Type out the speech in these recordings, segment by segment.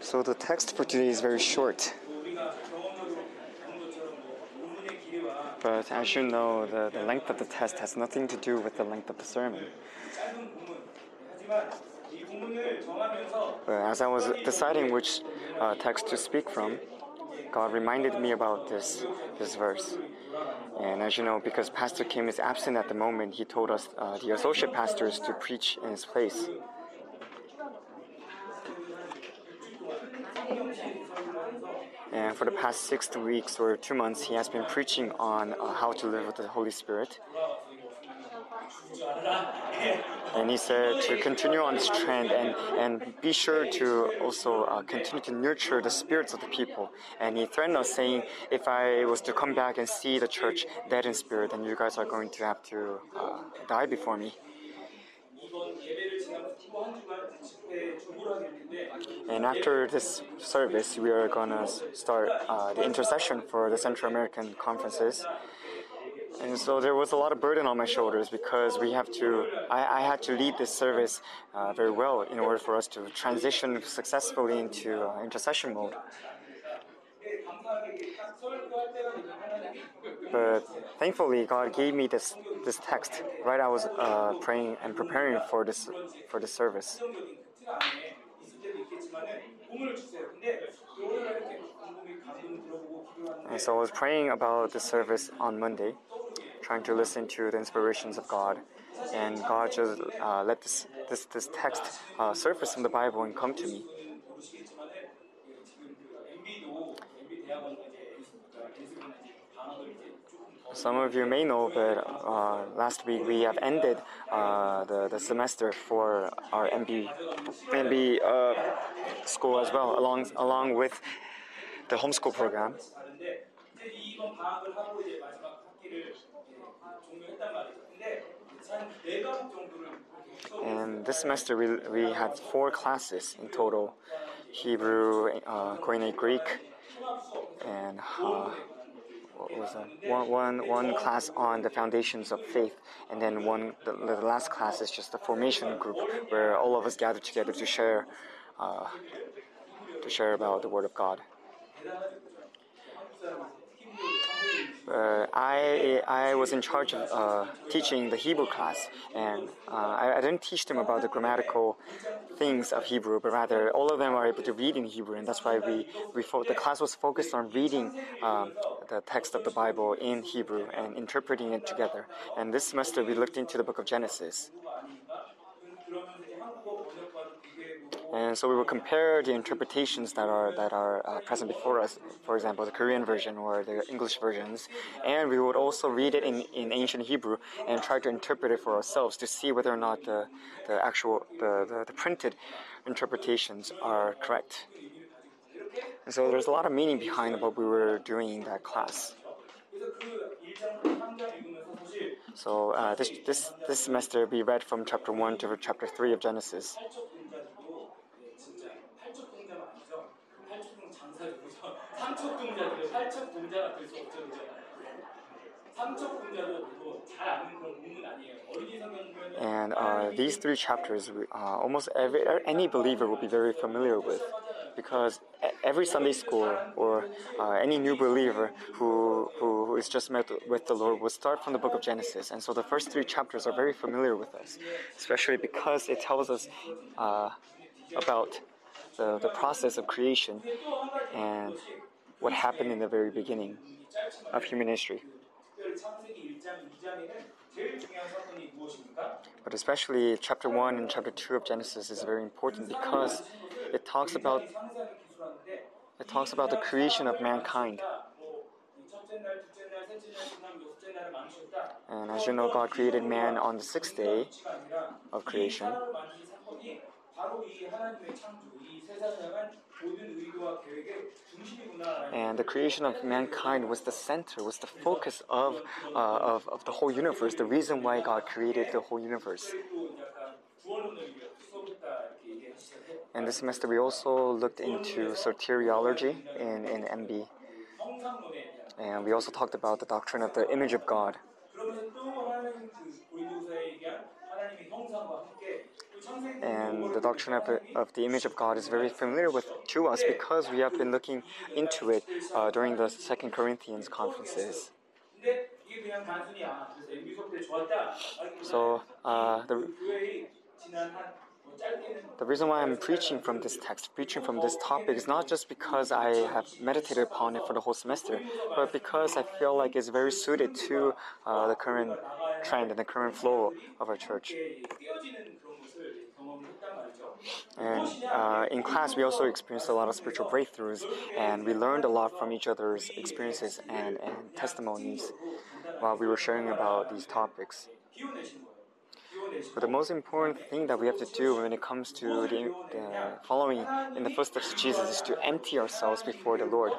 So the text for today is very short. But as you know, the, the length of the test has nothing to do with the length of the sermon. But as I was deciding which uh, text to speak from, God reminded me about this this verse. And as you know, because Pastor Kim is absent at the moment, he told us uh, the associate pastors to preach in his place. And for the past six weeks or two months, he has been preaching on uh, how to live with the Holy Spirit. And he said to continue on this trend and, and be sure to also uh, continue to nurture the spirits of the people. And he threatened us saying, if I was to come back and see the church dead in spirit, then you guys are going to have to uh, die before me. And after this service, we are gonna start uh, the intercession for the Central American conferences. And so there was a lot of burden on my shoulders because we have to, I, I had to lead this service uh, very well in order for us to transition successfully into uh, intercession mode. But thankfully, God gave me this this text right I was uh, praying and preparing for this for the service. And so I was praying about the service on Monday, trying to listen to the inspirations of God, and God just uh, let this this this text uh, surface in the Bible and come to me. Some of you may know that uh, last week we have ended uh, the, the semester for our MB, MB uh, school as well, along, along with the homeschool program. And this semester we, we had four classes in total Hebrew, uh, Koine Greek, and uh, was that? One, one, one class on the foundations of faith, and then one the, the last class is just the formation group where all of us gather together to share uh, to share about the Word of God. Uh, I I was in charge of uh, teaching the Hebrew class, and uh, I, I didn't teach them about the grammatical things of Hebrew, but rather all of them are able to read in Hebrew, and that's why we, we fo- the class was focused on reading um, the text of the Bible in Hebrew and interpreting it together. And this semester we looked into the book of Genesis, And so we will compare the interpretations that are that are uh, present before us, for example, the Korean version or the English versions, and we would also read it in, in ancient Hebrew and try to interpret it for ourselves to see whether or not the, the actual the, the, the printed interpretations are correct. And so there's a lot of meaning behind what we were doing in that class. So uh, this, this, this semester we read from chapter 1 to chapter 3 of Genesis. 팔척 동자가 될 수 없죠, 그죠? 삼척 동자도 그리고 잘 아는 그런 본문 아니에요. 어린이 성경은 And uh, these three chapters, we- uh, almost every any believer will be very familiar with, because e- every Sunday school or uh, any new believer who who is just met with the Lord will start from the book of Genesis, and so the first three chapters are very familiar with us, especially because it tells us uh, about the the process of creation and what happened in the very beginning of human history. But especially chapter 1 and chapter 2 of Genesis is very important because it talks about it talks about the creation of mankind. And as you know, God created man on the sixth day of creation. And the creation of mankind was the center, was the focus of, uh, of, of the whole universe, the reason why God created the whole universe. And this semester we also looked into soteriology in, in MB. And we also talked about the doctrine of the image of God. And the doctrine of, of the image of God is very familiar with, to us because we have been looking into it uh, during the Second Corinthians conferences. So uh, the the reason why I'm preaching from this text, preaching from this topic, is not just because I have meditated upon it for the whole semester, but because I feel like it's very suited to uh, the current trend and the current flow of our church. And uh, in class, we also experienced a lot of spiritual breakthroughs, and we learned a lot from each other's experiences and, and testimonies while we were sharing about these topics. But the most important thing that we have to do when it comes to the, following in the footsteps of Jesus is to empty ourselves before the Lord.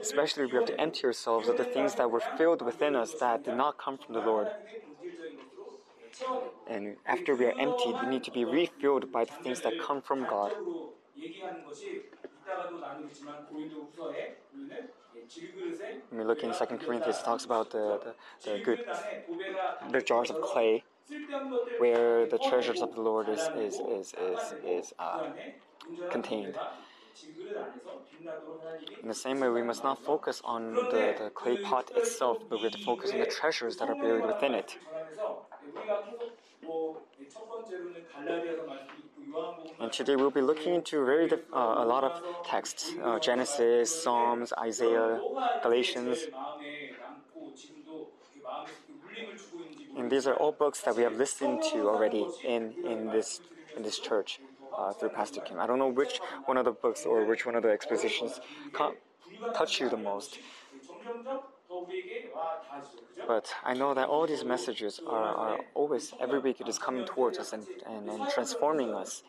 Especially, we have to empty ourselves of the things that were filled within us that did not come from the Lord. And after we are emptied, we need to be refilled by the things that come from God. When we look in 2 Corinthians, it talks about the, the, the good the jars of clay where the treasures of the Lord is, is, is, is, is uh, contained. In the same way, we must not focus on the, the clay pot itself, but we have to focus on the treasures that are buried within it. And today we'll be looking into very uh, a lot of texts uh, Genesis, Psalms, Isaiah, Galatians. And these are all books that we have listened to already in, in, this, in this church uh, through Pastor Kim. I don't know which one of the books or which one of the expositions touched you the most. But I know that all these messages are, are always, every week, it is coming towards us and, and, and transforming us.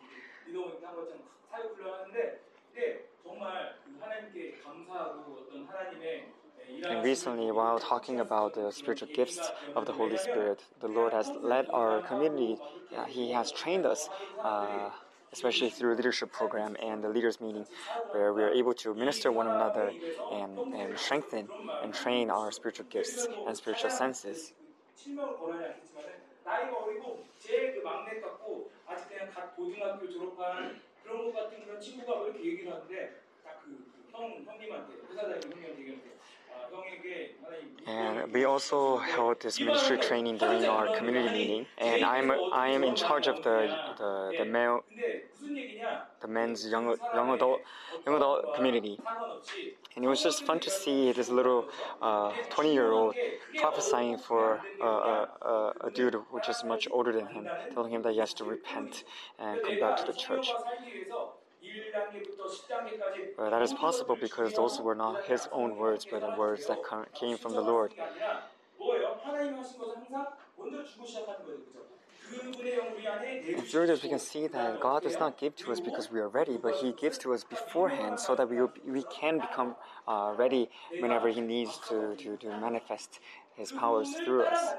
And recently, while talking about the spiritual gifts of the Holy Spirit, the Lord has led our community. Uh, he has trained us uh, especially through leadership program and the leaders meeting, where we are able to minister one another and, and strengthen and train our spiritual gifts and spiritual senses. 실명을 권하지 않겠지만 나이가 어리고 제일 그 막내 같고 아직 그냥 갓 고등학교 졸업한 그런 것 같은 그런 친구가 왜 이렇게 얘기를 하는데 딱그형 형님한테 회사 다니는 형님한테 얘기하는데 아 형에게 하나님 And we also held this ministry training during our community meeting. And I'm I am in charge of the the, the male the men's young young adult young adult community. And it was just fun to see this little uh, 20 year old prophesying for a, a, a dude which is much older than him, telling him that he has to repent and come back to the church. That is possible because those were not his own words, but the words that came from the Lord. Through this, we can see that God does not give to us because we are ready, but He gives to us beforehand so that we, we can become uh, ready whenever He needs to, to, to manifest His powers through us.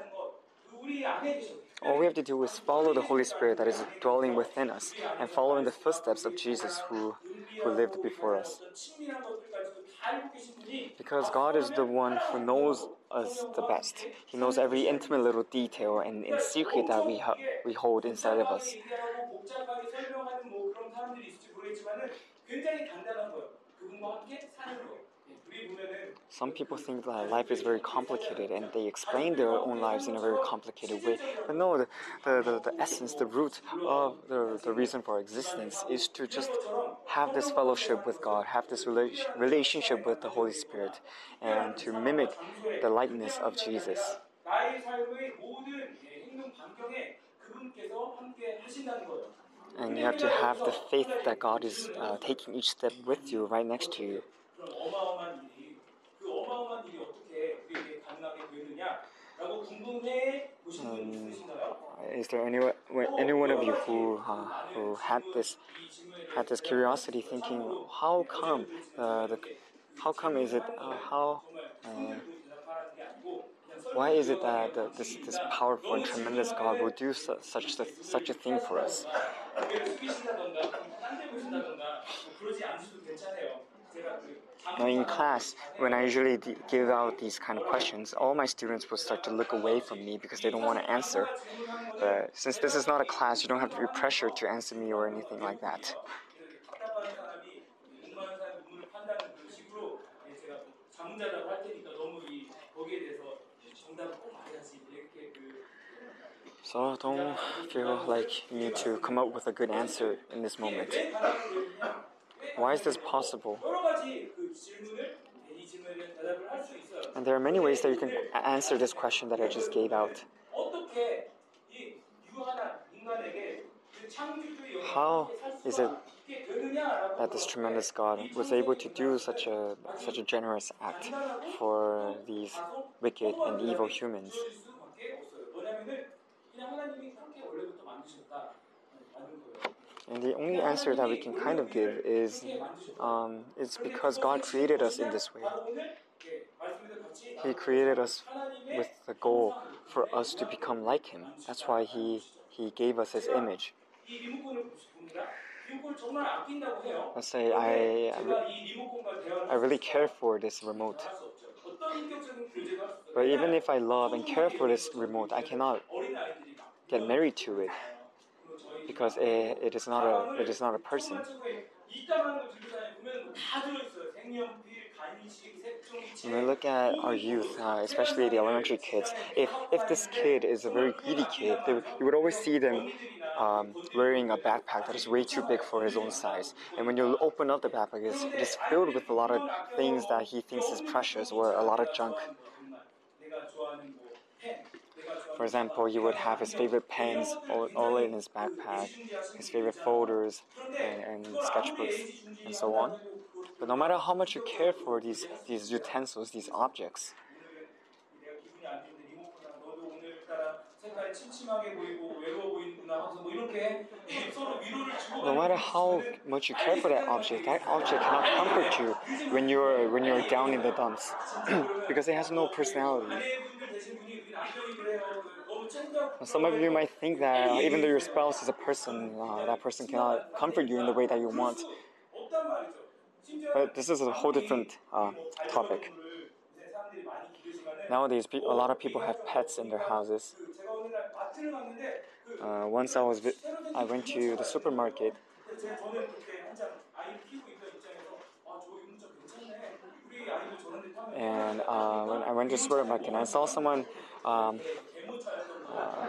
우리 안에 계셔. All we have to do is follow the Holy Spirit that is dwelling within us and follow in the footsteps of Jesus who, who lived before us. 친밀한 것들까지도 다 알고 계신 분이 Because God is the one who knows us the best. He knows every intimate little detail and, and secret that we, ha- we hold inside of us. 얘기하고 복잡하게 설명하는 뭐 그런 사람들이 있을지 모르겠지만은 굉장히 간단한 거예요. 그분과 함께 Some people think that life is very complicated and they explain their own lives in a very complicated way. But no, the, the, the, the essence, the root of the, the reason for existence is to just have this fellowship with God, have this rela- relationship with the Holy Spirit, and to mimic the likeness of Jesus. And you have to have the faith that God is uh, taking each step with you right next to you. 어마어마한 일이 어떻게 우리에게 가능하게 되느냐라고 궁금해 보신 분 있으신가요? Is there any, any one of you who, uh, who had this 이 질문에 had this curiosity, thinking, how come uh, the, how come is it uh, how uh, 대답하는 게 아니고 그냥 why is it that the, this this powerful and tremendous God will do su- such the, such a thing for us? Now in class, when I usually give out these kind of questions, all my students will start to look away from me because they don't want to answer. But since this is not a class, you don't have to be pressured to answer me or anything like that. So don't feel like you need to come up with a good answer in this moment. Why is this possible? And there are many ways that you can answer this question that I just gave out. How is it that this tremendous God was able to do such a such a generous act for these wicked and evil humans? the only answer that we can kind of give is um, it's because God created us in this way. He created us with the goal for us to become like Him. That's why He, he gave us His image. Let's say I, I really care for this remote. But even if I love and care for this remote, I cannot get married to it because it, it is not a it is not a person. When we look at our youth, uh, especially the elementary kids, if, if this kid is a very greedy kid, they, you would always see them um, wearing a backpack that is way too big for his own size. And when you open up the backpack, it's, it is filled with a lot of things that he thinks is precious or a lot of junk. For example, you would have his favorite pens all, all in his backpack, his favorite folders and, and sketchbooks, and so on. But no matter how much you care for these, these utensils, these objects, no matter how much you care for that object, that object cannot comfort you when you're when you're down in the dumps because it has no personality. Some of you might think that even though your spouse is a person, uh, that person cannot comfort you in the way that you want. But this is a whole different uh, topic. Nowadays, a lot of people have pets in their houses. Uh, once I was, I went to the supermarket, and uh, when I went to Switzerland, I saw someone. Um, uh,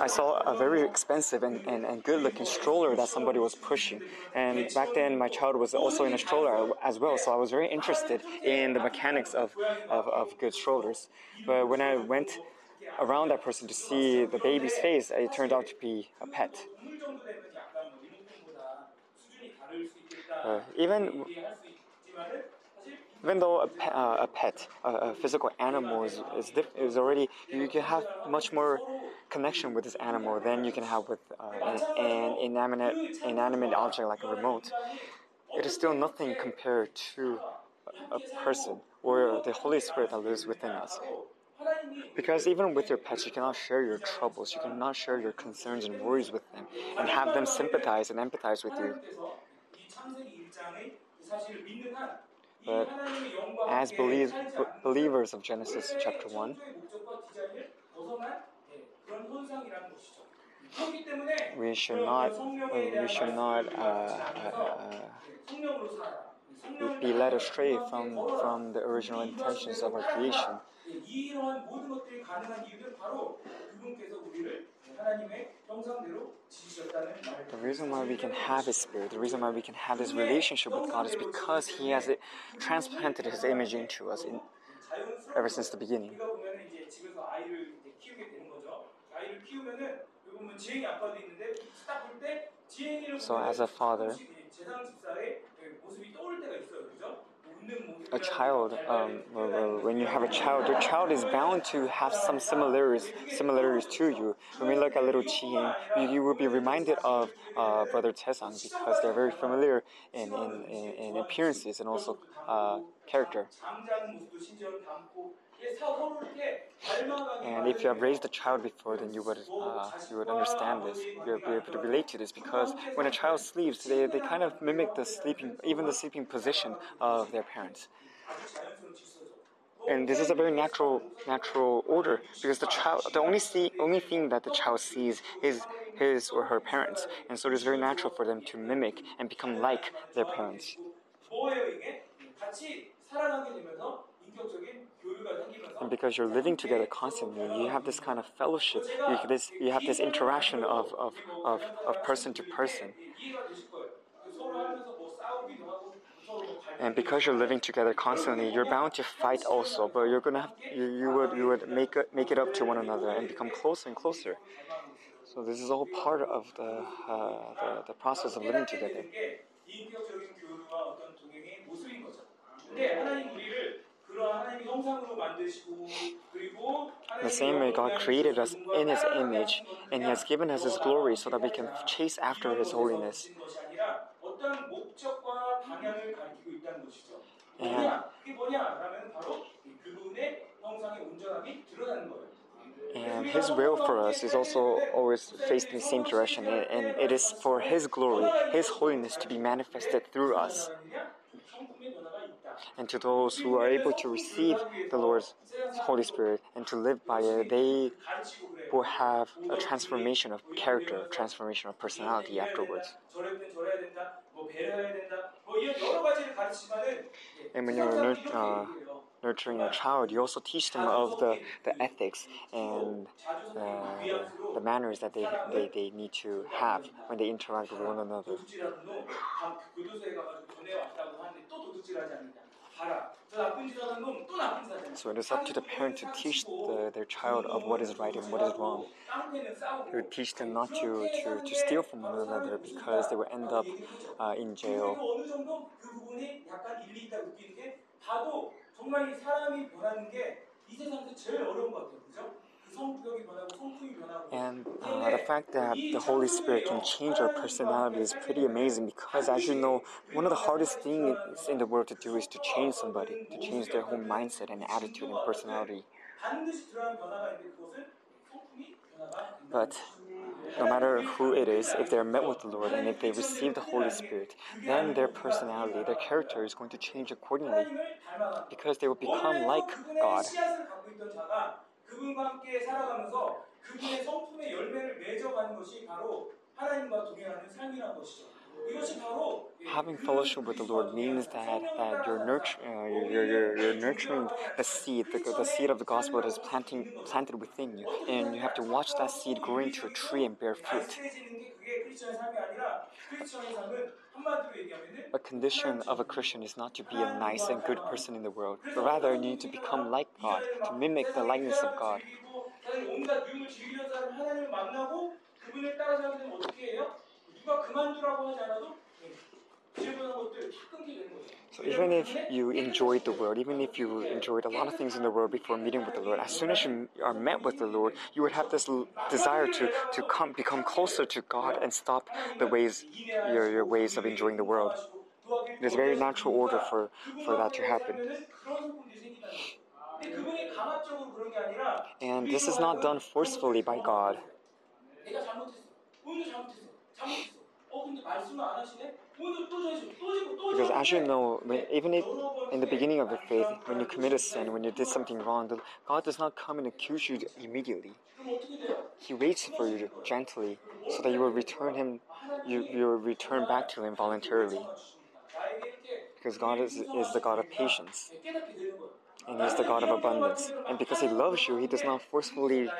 I saw a very expensive and, and, and good looking stroller that somebody was pushing. And back then, my child was also in a stroller as well, so I was very interested in the mechanics of, of, of good strollers. But when I went around that person to see the baby's face, it turned out to be a pet. Uh, even even though a, pe uh, a pet, a, a, physical animal is, is, is, already, you can have much more connection with this animal than you can have with uh, an, an, inanimate, inanimate object like a remote. It is still nothing compared to a, a person or the Holy Spirit that lives within us. Because even with your pets, you cannot share your troubles, you cannot share your concerns and worries with them, and have them sympathize and empathize with you. But as believe, believers of Genesis chapter 1, we should not, we should not uh, uh, uh, be led astray from, from the original intentions of our creation. The reason why we can have His Spirit, the reason why we can have this relationship with God is because He has transplanted His image into us in, ever since the beginning. So, as a father, a child, um, when you have a child, your child is bound to have some similarities similarities to you. When we look at little Chi, you, you will be reminded of uh, Brother Taesang because they're very familiar in, in, in, in appearances and also uh, character. And if you have raised a child before, then you would uh, you would understand this. You'll be able to relate to this because when a child sleeps, they, they kind of mimic the sleeping, even the sleeping position of their parents. And this is a very natural natural order because the child, the only see, only thing that the child sees is his or her parents, and so it is very natural for them to mimic and become like their parents. And because you're living together constantly, you have this kind of fellowship, you have this, you have this interaction of, of, of, of person to person. And because you're living together constantly, you're bound to fight also, but you're gonna have, you, you would you would make it, make it up to one another and become closer and closer. So this is all part of the, uh, the, the process of living together 근데 하나님 우리를 그러한 하나님의 형상으로 만드시고 그리고 In the same way, God created us in His image, and He has given us His glory so that we can chase after His holiness. 것이 아니라 어떤 목적과 방향을 가리키고 있다는 것이죠. 뭐냐? 그게 뭐냐라면 바로 이 그분의 형상의 온전함이 드러나는 거예요. And His will for us is also always faced in the same direction, and, and it is for His glory, His holiness to be manifested through us. and to those who are able to receive the Lord's Holy Spirit and to live by it, they will have a transformation of character, transformation of personality afterwards. And when you're uh, nurturing a child, you also teach them of the, the ethics and uh, the manners that they, they, they need to have when they interact with one another. 도둑질하는 놈, 다 교도소에 가가지고 전에 왔다고 하는데 또 도둑질하지 않는다. 봐라, 저 나쁜 짓 하는 놈 또 나쁜 짓 하잖아. So it is up to the parent to teach the, their child of what is right and what is wrong. 깡패는 싸우고 To teach them not to, to, to steal from one another because they will end up uh, in jail. 그리고 어느 정도 그 부분이 약간 일리 있다 느끼는 게 봐도 정말 이 사람이 변하는 게 이 세상에서 제일 어려운 것 같아요. 그죠? And uh, the fact that the Holy Spirit can change our personality is pretty amazing because, as you know, one of the hardest things in the world to do is to change somebody, to change their whole mindset and attitude and personality. But no matter who it is, if they're met with the Lord and if they receive the Holy Spirit, then their personality, their character is going to change accordingly because they will become like God. 씨앗을 갖고 있던 자가 그분과 함께 살아가면서 그분의 성품의 열매를 맺어가는 것이 바로 하나님과 동행하는 삶이라는 것이죠. 이것이 바로 예, Having 그 fellowship with the Lord means that, that you're, nurture, uh, you're, you're, you're nurturing the seed, the, the seed of the gospel that is planting, planted within you. And you have to watch that seed grow into a tree and bear fruit. A condition of a Christian is not to be a nice and good person in the world, but rather you need to become like God, to mimic the likeness of God even if you enjoyed the world, even if you enjoyed a lot of things in the world before meeting with the Lord, as soon as you are met with the Lord, you would have this l- desire to, to come, become closer to God and stop the ways, your, your ways of enjoying the world. It is a very natural order for, for that to happen. And this is not done forcefully by God. Because as you know, when, even if in the beginning of your faith, when you commit a sin, when you did something wrong, God does not come and accuse you immediately. He waits for you gently so that you will return Him, you, you will return back to Him voluntarily. Because God is, is the God of patience. And He's the God of abundance. And because He loves you, He does not forcefully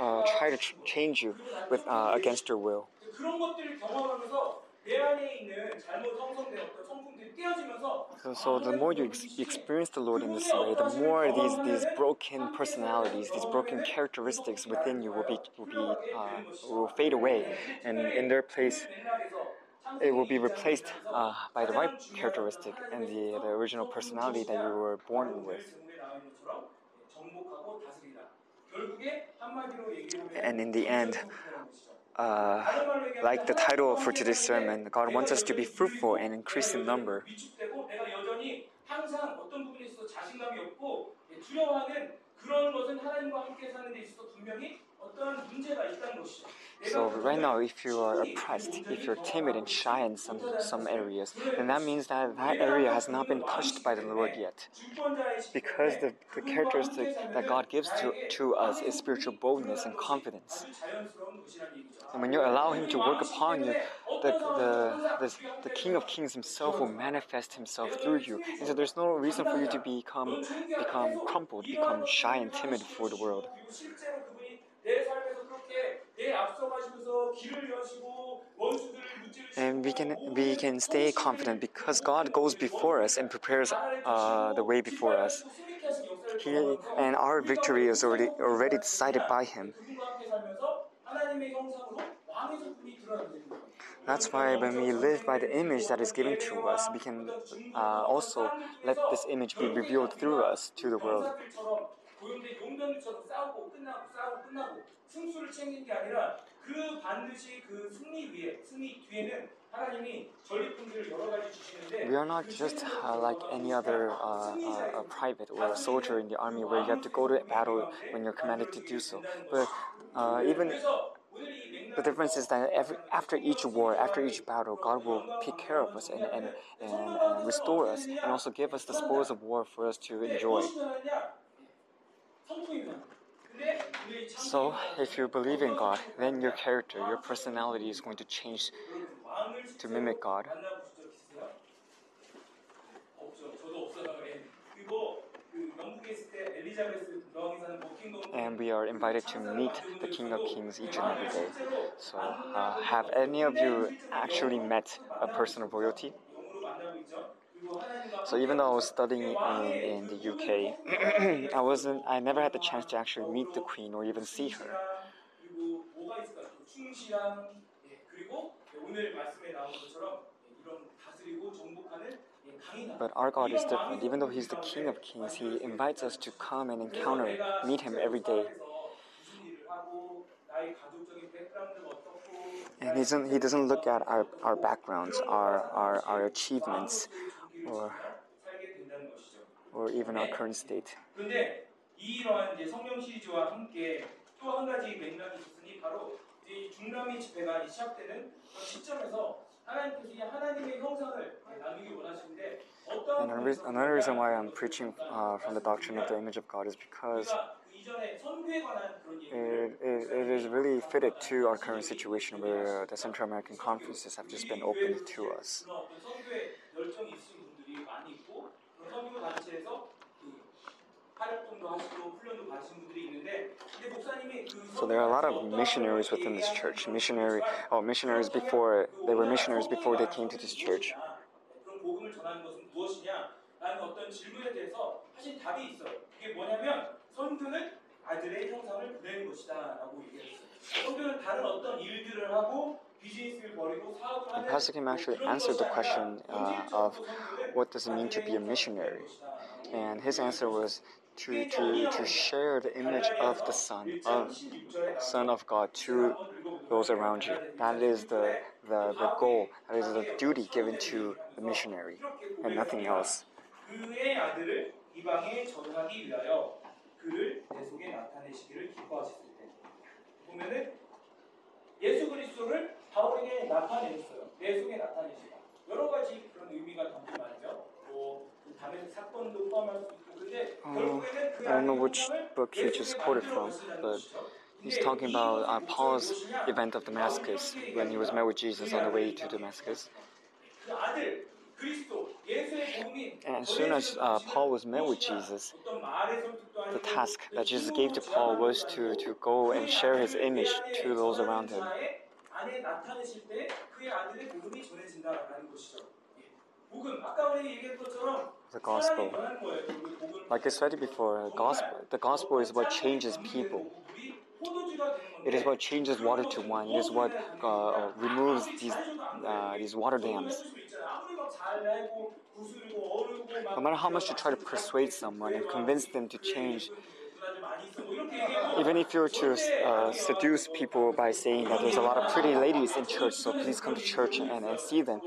uh, try to ch- change you with, uh, against your will. So, the more you ex experience the Lord in this way, the more these, these broken personalities, these broken characteristics within you will be will be uh, will fade away, and in their place, it will be replaced uh, by the right characteristic and the, the original personality that you were born with. And in the end, uh, like the title for today's sermon, God wants us to be fruitful and increase in number. So right now, if you are oppressed, if you're timid and shy in some, some areas, then that means that that area has not been touched by the Lord yet. Because the, the characteristic that God gives to, to us is spiritual boldness and confidence. And when you allow Him to work upon you, the, the, the, the King of Kings Himself will manifest Himself through you. And so there's no reason for you to become, become crumpled, become shy and timid for the world. And we can we can stay confident because God goes before us and prepares uh, the way before us. He, and our victory is already already decided by Him. That's why when we live by the image that is given to us, we can uh, also let this image be revealed through us to the world. 고용된 용병들처럼 싸우고 끝나고 싸우고 끝나고 승수를 챙긴 게 아니라 그 반드시 그 승리 위에 승리 뒤에는 하나님이 전리품들을 여러 가지 주시는데 We are not just uh, like any other uh, uh, a private or a soldier in the army where you have to go to battle when you're commanded to do so. But uh, even the difference is that every, after each war, after each battle, God will take care of us and, and, and, and restore us and also give us the spoils of war for us to enjoy. So, if you believe in God, then your character, your personality is going to change to mimic God. And we are invited to meet the King of Kings each and every day. So, uh, have any of you actually met a person of royalty? So even though I was studying in, the UK, I wasn't. I never had the chance to actually meet the Queen or even see her. But our God is different. Even though He's the King of Kings, He invites us to come and encounter, meet Him every day. And he doesn't, he doesn't look at our, our backgrounds, our, our, our achievements, or, or even our current state. 근데 이러한 이제 성령 시리즈와 함께 또 한 가지 맥락이 있으니 바로 이제 중남미 집회가 시작되는 시점에서 하나님께서 이 하나님의 형상을 나누기 원하시는데 어떤 And another reason why I'm preaching uh, from the doctrine of the image of God is because it, it, it is really fitted to our current situation where the Central American conferences have just been opened to us. So there are a lot of missionaries within this church. Missionary, oh, missionaries before they were missionaries before they came to this church. 어떤 질문에 대해서 하신 답이 있어요. 그게 뭐냐면 선교는 아들의 형상을 보내는 것이다라고 얘기했어요. 선교는 다른 어떤 일들을 하고 비즈니스를 벌이고 사업을 하는 Pastor Kim actually answered the question uh, of what does it mean to be a missionary, and his answer was to, to, to share the image of the Son of Son of God to those around you. That is the, the, the goal. That is the duty given to the missionary, and nothing else. 그의 아들을 이방에 전하기 위하여 그를 내 속에 나타내시기를 기뻐하셨을 때 보면은 예수 그리스도를 바울에게 나타내셨어요. 내 속에 나타내시다. 여러 가지 그런 의미가 담긴 말이죠. 뭐 담에색 사건도 포함할 수 있고 근데 결국에는 그 I don't know which book he just quoted from, but he's talking about uh, Paul's event of Damascus when he was met with Jesus on the way to Damascus. 그 아들 그리스도 And as soon as uh, Paul was met with Jesus, the task that Jesus gave to Paul was to, to go and share his image to those around him. The gospel. Like I said before, gospel, the gospel is what changes people. It is what changes water to wine. It is what uh, removes these, uh, these water dams. No matter how much you try to persuade someone and convince them to change, even if you're to uh, seduce people by saying that there's a lot of pretty ladies in church, so please come to church and, and see them.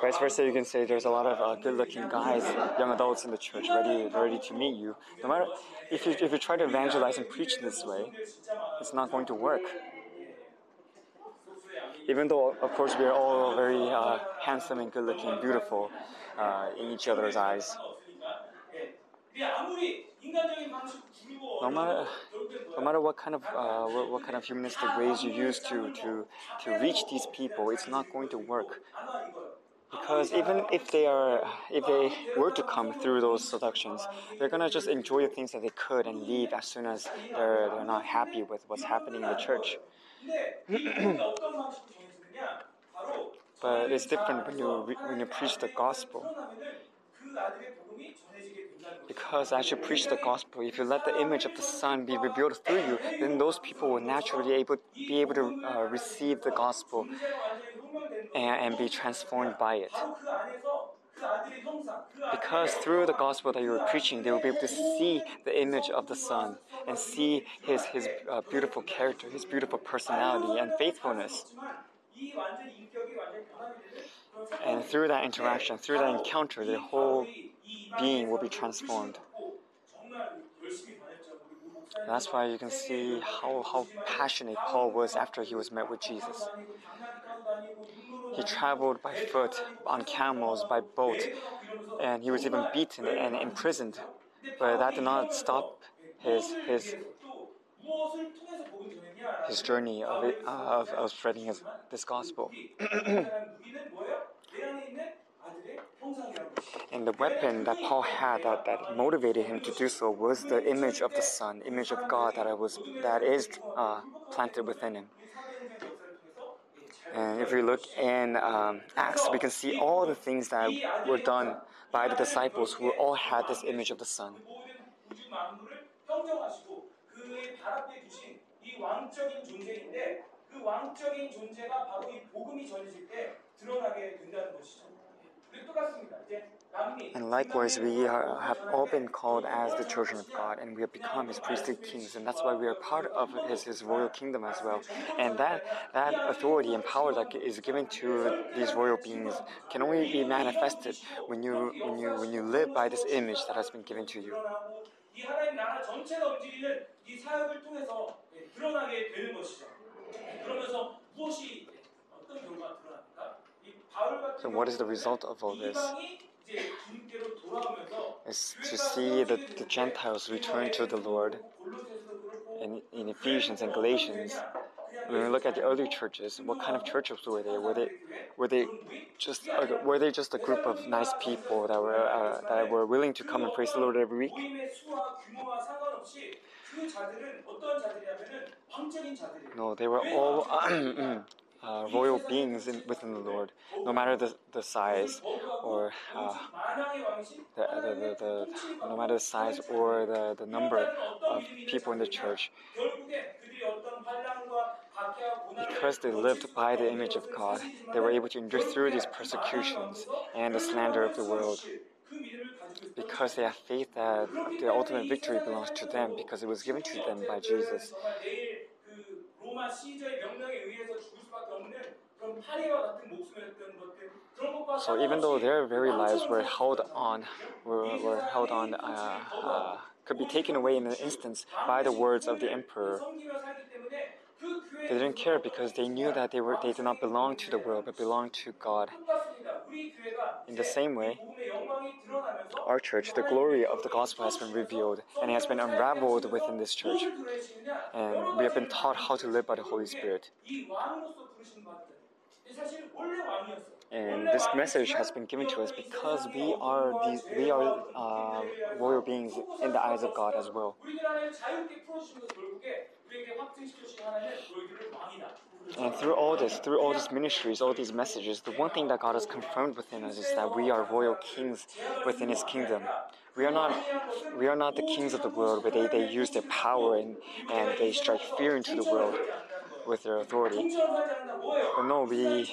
Vice versa, you can say there's a lot of uh, good-looking guys, young adults in the church, ready, ready to meet you. No matter if you if you try to evangelize and preach this way, it's not going to work. Even though, of course, we are all very uh, handsome and good-looking, beautiful uh, in each other's eyes. No matter, no matter what kind of uh, what, what kind of humanistic ways you use to, to to reach these people, it's not going to work. Because even if they are, if they were to come through those seductions, they're gonna just enjoy the things that they could and leave as soon as they're they're not happy with what's happening in the church. But it's different when you when you preach the gospel. Because as you preach the gospel, if you let the image of the Son be revealed through you, then those people will naturally able, be able to uh, receive the gospel and, and be transformed by it. Because through the gospel that you are preaching, they will be able to see the image of the Son and see his, his uh, beautiful character, his beautiful personality and faithfulness. And through that interaction, through that encounter, their whole being will be transformed. That's why you can see how, how passionate Paul was after he was met with Jesus. He traveled by foot, on camels, by boat, and he was even beaten and imprisoned. But that did not stop his, his, his journey of, uh, of, of spreading his, this gospel. And the weapon that Paul had that, that motivated him to do so was the image of the Son, image of God that I was that is uh, planted within him. And if we look in um, Acts, we can see all the things that were done by the disciples who all had this image of the Son. And likewise, we are, have all been called as the children of God, and we have become His priestly kings, and that's why we are part of His, His royal kingdom as well. And that that authority and power that is given to these royal beings can only be manifested when you when you when you live by this image that has been given to you. 이 하나님 나라 전체가 움직이는 이 사역을 통해서 드러나게 되는 것이죠. 그러면서 무엇이 So, what is the result of all this? Is to see that the Gentiles return to the Lord. In, in Ephesians and Galatians, when we look at the early churches, what kind of churches were they? Were they were they just uh, were they just a group of nice people that were uh, that were willing to come and praise the Lord every week? No, they were all mm, uh, royal beings in, within the Lord, no matter the, the size or uh, the, the, the, no matter the size or the, the number of people in the church. Because they lived by the image of God, they were able to endure through these persecutions and the slander of the world because they have faith that the ultimate victory belongs to them because it was given to them by Jesus. So even though their very lives were held on, were, were held on, uh, uh, could be taken away in an instant by the words of the emperor. They didn't care because they knew that they were they did not belong to the world but belonged to God. In the same way, our church, the glory of the gospel has been revealed and has been unraveled within this church. And we have been taught how to live by the Holy Spirit. And this message has been given to us because we are we are uh, royal beings in the eyes of God as well. And through all this, through all these ministries, all these messages, the one thing that God has confirmed within us is that we are royal kings within His kingdom. We are not, we are not the kings of the world where they, they use their power and, and they strike fear into the world with their authority. But no, we,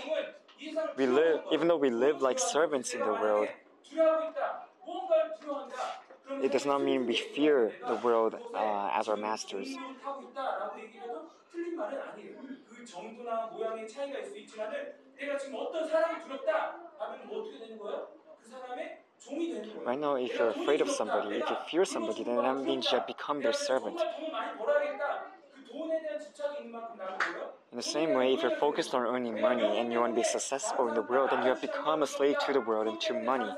we live, even though we live like servants in the world, it does not mean we fear the world uh, as our masters. Right now, if you're afraid of somebody, if you fear somebody, then that means you have become their servant. In the same way, if you're focused on earning money and you want to be successful in the world, then you have become a slave to the world and to money. Uh,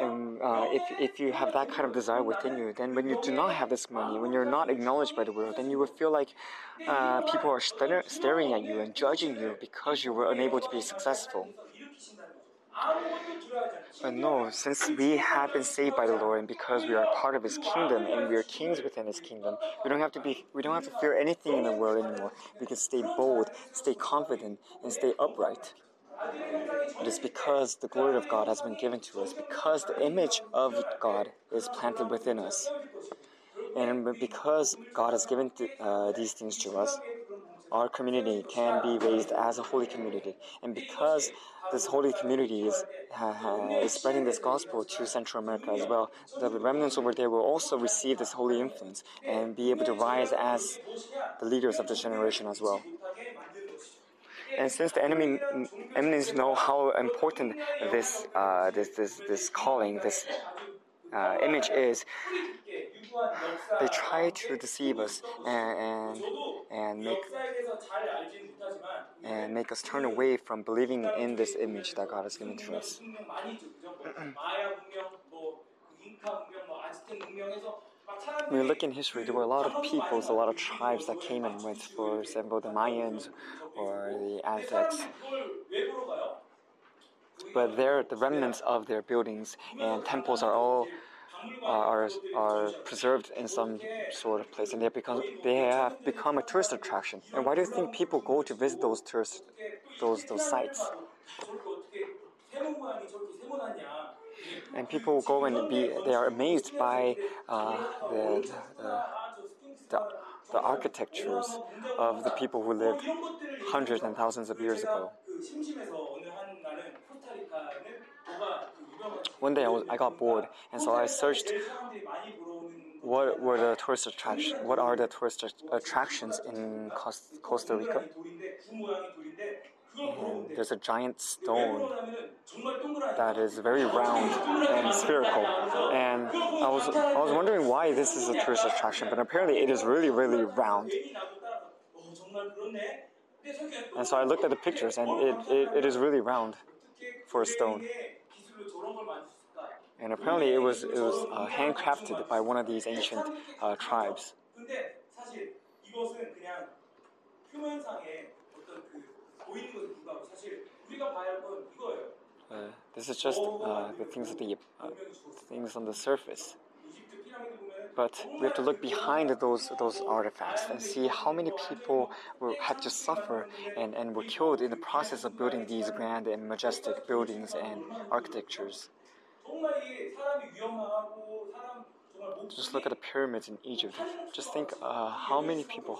and uh, if, if you have that kind of desire within you, then when you do not have this money, when you're not acknowledged by the world, then you will feel like uh, people are staring at you and judging you because you were unable to be successful. But no, since we have been saved by the Lord and because we are part of His kingdom and we are kings within His kingdom, we don't have to be we don't have to fear anything in the world anymore. We can stay bold, stay confident, and stay upright. It is because the glory of God has been given to us, because the image of God is planted within us, and because God has given th- uh, these things to us, our community can be raised as a holy community, and because this holy community is, ha, is spreading this gospel to Central America as well, the remnants over there will also receive this holy influence and be able to rise as the leaders of this generation as well. And since the enemy enemies know how important this uh, this this this calling, this uh, image is they try to deceive us and, and, and, make, and make us turn away from believing in this image that God has given to us. When we look in history, there were a lot of peoples, a lot of tribes that came and went, for example, the Mayans or the Aztecs but there the remnants of their buildings and temples are all uh, are are preserved in some sort of place, and they become they have become a tourist attraction. And why do you think people go to visit those tourist those those sites? And people go and be they are amazed by uh, the, the, the, the architectures of the people who lived hundreds and thousands of years ago. One day I, was, I got bored, and so I searched what were the tourist attractions. What are the tourist attractions in Costa Rica? And there's a giant stone that is very round and spherical, and I was I was wondering why this is a tourist attraction, but apparently it is really really round. And so I looked at the pictures, and it, it, it is really round for a stone. And apparently, it was, it was uh, handcrafted by one of these ancient uh, tribes. Uh, this is just uh, the things, the, uh, things on the surface. But we have to look behind those those artifacts and see how many people were, had to suffer and, and were killed in the process of building these grand and majestic buildings and architectures. Just look at the pyramids in Egypt. Just think uh, how many people,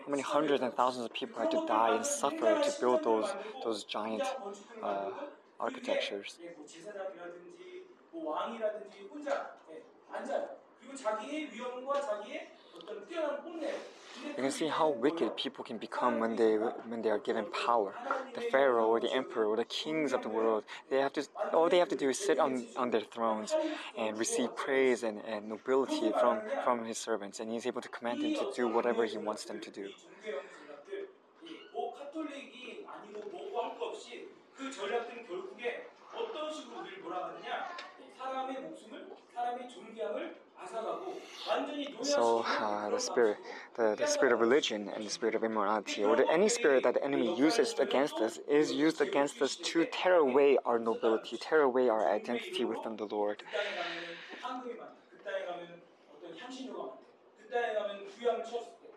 how many hundreds and thousands of people had to die and suffer to build those those giant uh, architectures. You can see how wicked people can become when they when they are given power. The pharaoh or the emperor or the kings of the world, they have to all they have to do is sit on, on their thrones and receive praise and, and nobility from, from his servants and he's able to command them to do whatever he wants them to do. 종교형 전략들, 뭐 카톨릭이 아니고 뭐고 할 거 없이 그 전략들은 결국에 어떤 식으로 우리를 몰아가느냐? 사람의 목숨을, 사람의 존귀함을 앗아가고 완전히 So uh, the spirit, the, the spirit of religion and the spirit of immorality, or the, any spirit that the enemy uses against us, is used against us to tear away our nobility, tear away our identity within the Lord. 그 땅에 가면은 황금이 많대. 그 땅에 가면은 어떤 향신료가 많대. 그 땅에 가면 귀함을 쳤을 때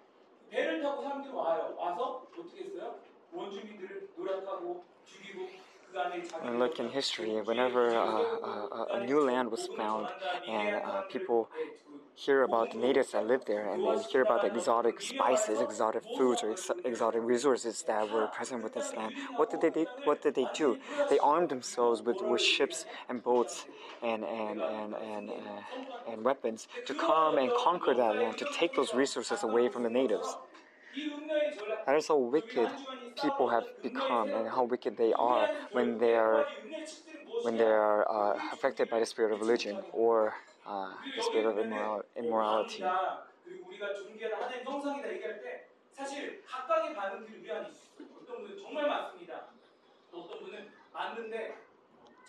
배를 타고 사람들이 와요. 와서 어떻게 했어요? 원주민들을 노략하고 죽이고 그 안에 자기 And look in history, whenever uh, uh, a new land was found and uh, people hear about the natives that live there and, and hear about the exotic spices, exotic foods, or ex- exotic resources that were present with this land, what did they, they what did they do? They armed themselves with, with ships and boats and and and and, uh, and weapons to come and conquer that land, to take those resources away from the natives. That is how wicked people have become and how wicked they are when they are when they are uh, affected by the spirit of religion or uh, the spirit of immoral, immorality. 그리고 우리가 존귀하다 하나님 형상이다 얘기할 때 사실 각각의 반응들이 우리 안에 있어요. 어떤 분은 정말 맞습니다. 또 어떤 분은 맞는데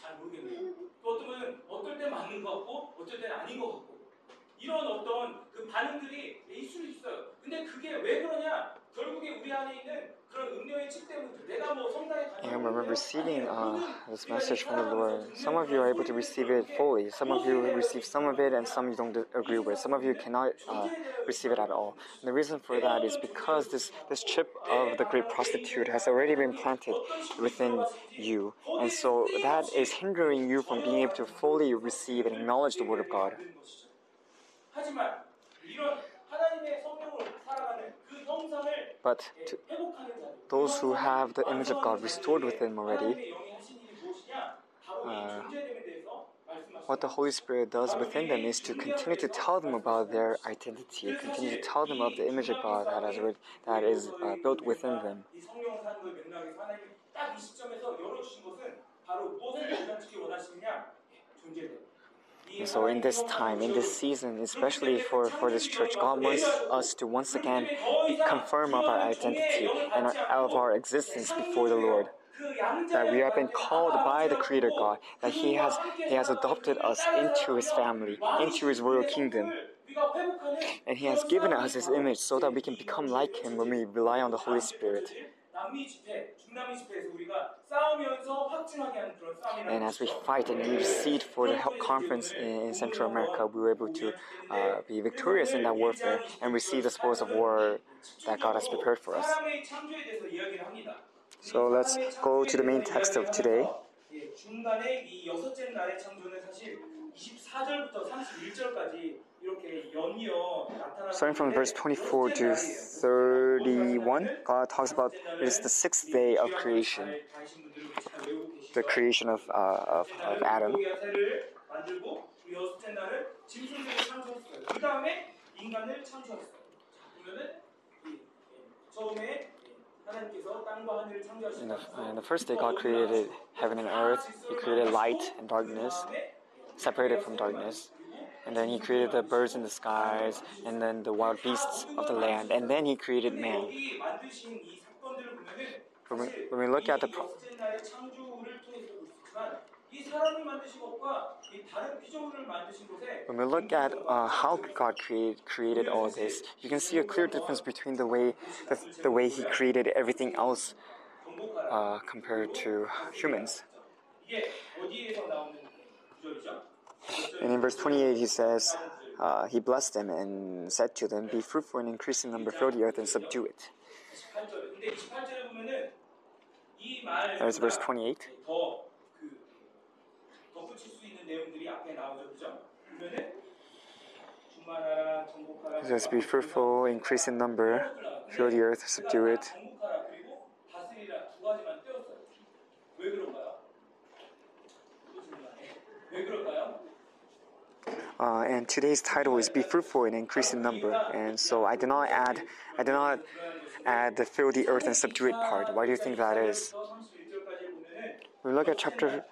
잘 모르겠네요. 또 어떤 분은 어떨 때 맞는 것 같고 어떨 때는 아닌 것 같고 이런 어떤 그 반응들이 있을 수 있어요. 근데 그게 왜 그러냐? 결국에 우리 안에 있는 그런 음료의 칙 때문에 내가 뭐 성당에 가서 And I remember receiving uh, this message from the Lord. Some of you are able to receive it fully. Some of you receive some of it, and some you don't agree with. Some of you cannot uh, receive it at all. And the reason for that is because this this chip of the great prostitute has already been planted within you, and so that is hindering you from being able to fully receive and acknowledge the Word of God. 하지만 이런 하나님의 성령으로 살아가는 그 형상을 But to 회복하는 자들, those who have the image of God restored within them already, 하나님의 영이 하신 일이 무엇이냐? 바로 이 아, 존재됨에 대해서 말씀하십니다. what the Holy Spirit does within them is to continue to tell them about their identity, continue to tell them of the image of God that, has, already- that is uh, built within them. 이 성령 사는 것 맥락에서 하나님이 딱 이 시점에서 열어주신 것은 바로 무엇을 연장시키 원하시느냐? 존재됨. So in this time, in this season, especially for, for this church, God wants us to once again confirm of our identity and our, of our existence before the Lord that we have been called by the Creator God, that He has He has adopted us into His family, into His royal kingdom. And He has given us His image so that we can become like Him when we rely on the Holy Spirit. 남미 집회, 중남미 집회에서 우리가 싸우면서 확증하게 하는 그런 싸움이라는 And as we 것이죠. fight and intercede for the health conference in, in Central America, we were able to uh, be victorious in that warfare and receive the spoils of war that God has prepared for us. 사람의 창조에 대해서 이야기를 합니다. So let's go to the main text of today. 예, 중간에 이 여섯째 날의 창조는 사실 24절부터 31절까지 Starting from verse 24 to 31, God talks about it is the sixth day of creation, the creation of, uh, of, of Adam. In the, in the first day, God created heaven and earth. He created light and darkness, separated from darkness and then he created the birds in the skies, and then the wild beasts of the land, and then he created man. When we, when we look at the pro- when we look at uh, how God created, created all this, you can see a clear difference between the way the, the way He created everything else uh, compared to humans. And in verse 28, he says, uh, He blessed them and said to them, Be fruitful and increase in number, fill the earth and subdue it. There's verse 28. Just be fruitful, increase in number, fill the earth, subdue it. Uh, and today's title is "Be fruitful and increase in number." And so I did not add, I did not add the fill the earth and subdue it part. Why do you think that is? We look at chapter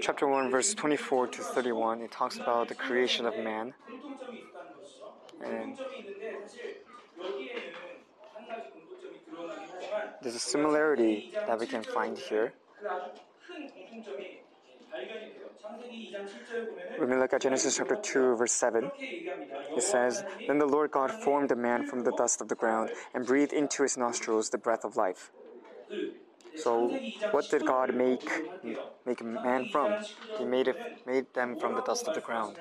chapter one, verse twenty-four to thirty-one. It talks about the creation of man. And there's a similarity that we can find here. When we look at Genesis chapter 2, verse 7, it says, Then the Lord God formed a man from the dust of the ground and breathed into his nostrils the breath of life. So, what did God make make man from? He made it, made them from the dust of the ground.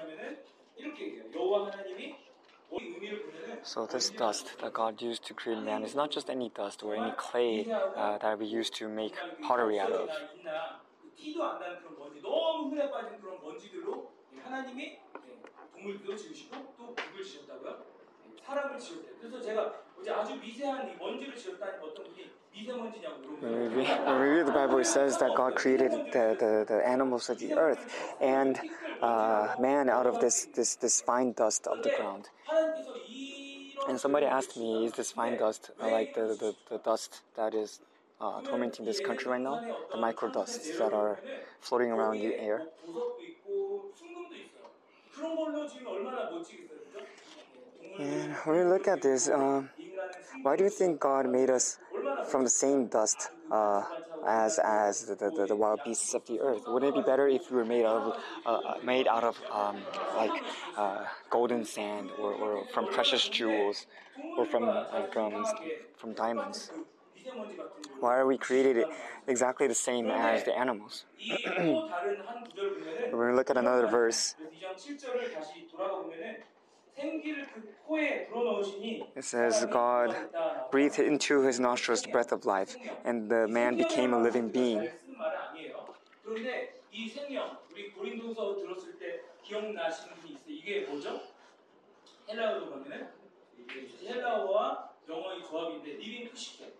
So this dust that God used to create man is not just any dust or any clay uh, that we use to make pottery out of. 있나, 있나, 그 티도 안 나는 그런 먼지, 너무 흔해 빠진 그런 먼지들로 하나님이 동물도 지으시고 또 북을 지었다고요? 사람을 지었대요. 그래서 제가 어제 아주 미세한 이 먼지를 지었다니 어떤 분이 미세먼지냐고 When we, 물어보더라고요. read, when we read the Bible, it says that God created the, the, the animals of the earth and uh, man out of this, this, this fine dust of the ground. 하나님께서 이런 And somebody asked me, is this fine dust uh, like the, the, the dust that is uh, tormenting this country right now, the micro dusts that are floating around the air. And when we look at this, uh, why do you think God made us from the same dust uh, as as the, the, the, wild beasts of the earth? Wouldn't it be better if we were made of uh, uh made out of um, like uh, golden sand or, or from precious jewels or from uh, from from diamonds? 미세먼지 같은 거. Why are we created exactly the same as the animals? 이또 다른 한 구절 보면은 When we look at another verse, 그래서 2장 7절을 다시 돌아가 보면은 생기를 그 코에 불어넣으시니 it says God breathed into his nostrils the breath of life, and the man became a living being. 쓴 말은 아니에요. 그런데 이 생명 우리 고린도서 들었을 때 기억나시는 분이 있어요. 이게 뭐죠? 헬라어로 보면은 이게 헬라어와 영어의 조합인데 리빙 푸시케.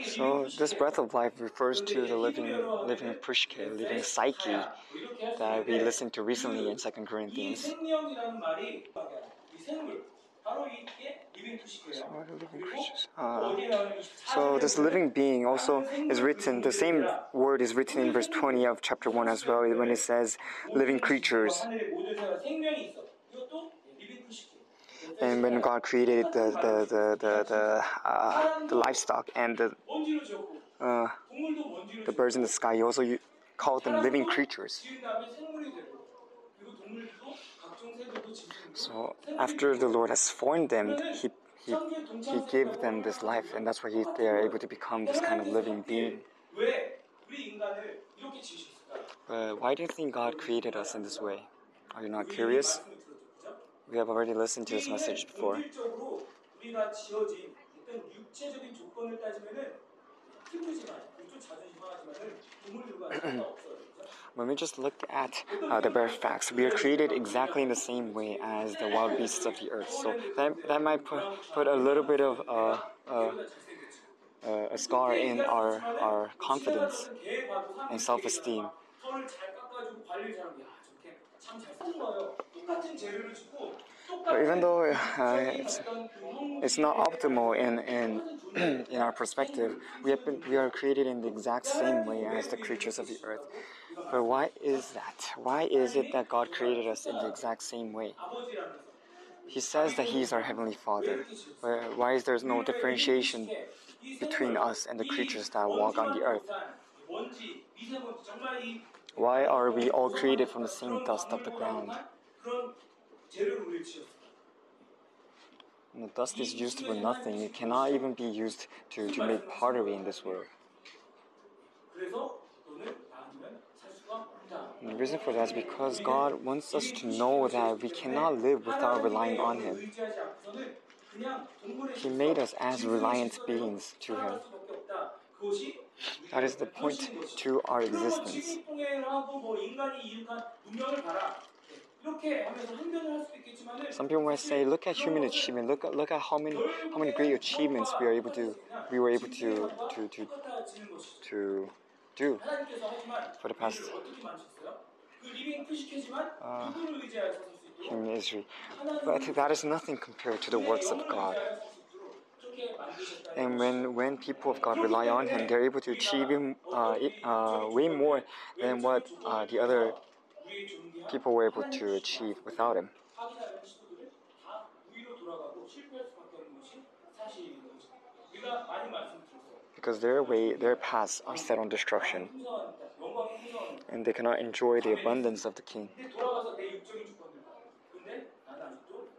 So this breath of life refers to the living, living prishke, living psyche that we listened to recently in Second Corinthians. So uh, so this living being also is written. The same word is written in verse 20 of chapter 1 as well, when it says living creatures. And when God created the the the the, the, uh, the livestock and the uh, the birds in the sky, He also called them living creatures. So after the Lord has formed them, He he, he gave them this life, and that's why he, they are able to become this kind of living being. Why do you think God created us in this way? Are you not curious? We have already listened to this message before. when we just look at uh, the bare facts, we are created exactly in the same way as the wild beasts of the earth. So that, that might put, put a little bit of uh, uh, uh, a scar in our, our confidence and self esteem. But even though uh, it's, it's, not optimal in, in, in our perspective, we, have been, we are created in the exact same way as the creatures of the earth. But why is that? Why is it that God created us in the exact same way? He says that He is our Heavenly Father. Why is there no differentiation between us and the creatures that walk on the earth? Why are we all created from the same dust of the ground? 그런 재료를 우리 지었어. And the dust is used for nothing. It cannot even be used to, to make pottery in this world. 그래서 너는 나 아니면 살 수가 없다. And the reason for that is because God wants us to know that we cannot live without relying on Him. 의지하지 않고서는 그냥 동물의 He made us as reliant beings to Him. 살아갈 수밖에 없다. 그것이 That is the point to our existence. Some people might say, look at human achievement. Look at look at how many how many great achievements we are able to we were able to to to, to do for the past. Uh, human misery. But that is nothing compared to the works of God. And when, when people of God rely on Him, they're able to achieve uh, uh, way more than what uh, the other people were able to achieve without Him. 확인하려는 시도들을 다 우위로 돌아가고 실패할 수밖에 없는 것이 사실인 거죠. 우리가 많이 말씀드렸어요. Because their way, their paths are set on destruction, 풍성한 영광의 풍성한 and they cannot enjoy the abundance of the King. 근데 돌아가서 내 육적인 주권들 봐. 근데 나는 아직도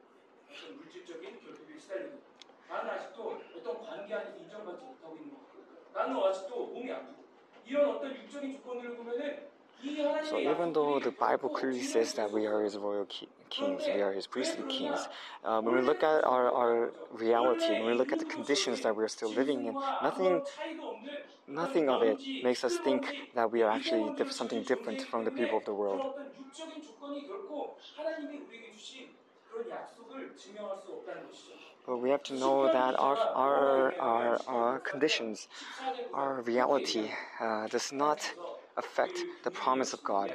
어떤 물질적인 결핍에 시달리고 있고 나는 아직도 어떤 관계 안에서 인정받지 못하고 있는 거 나는 아직도 몸이 안 좋고 이런 어떤 육적인 조건들을 보면은 이 하나님의 so even though the Bible clearly says that we are His royal ki- kings, we are His priestly kings, um, when we look at our, our reality, when we look at the conditions that we are still living in, nothing, nothing of it makes us think that we are actually diff- something different from the people of the world. But we have to know that our, our, our, our conditions, our reality uh, does not affect the promise of God.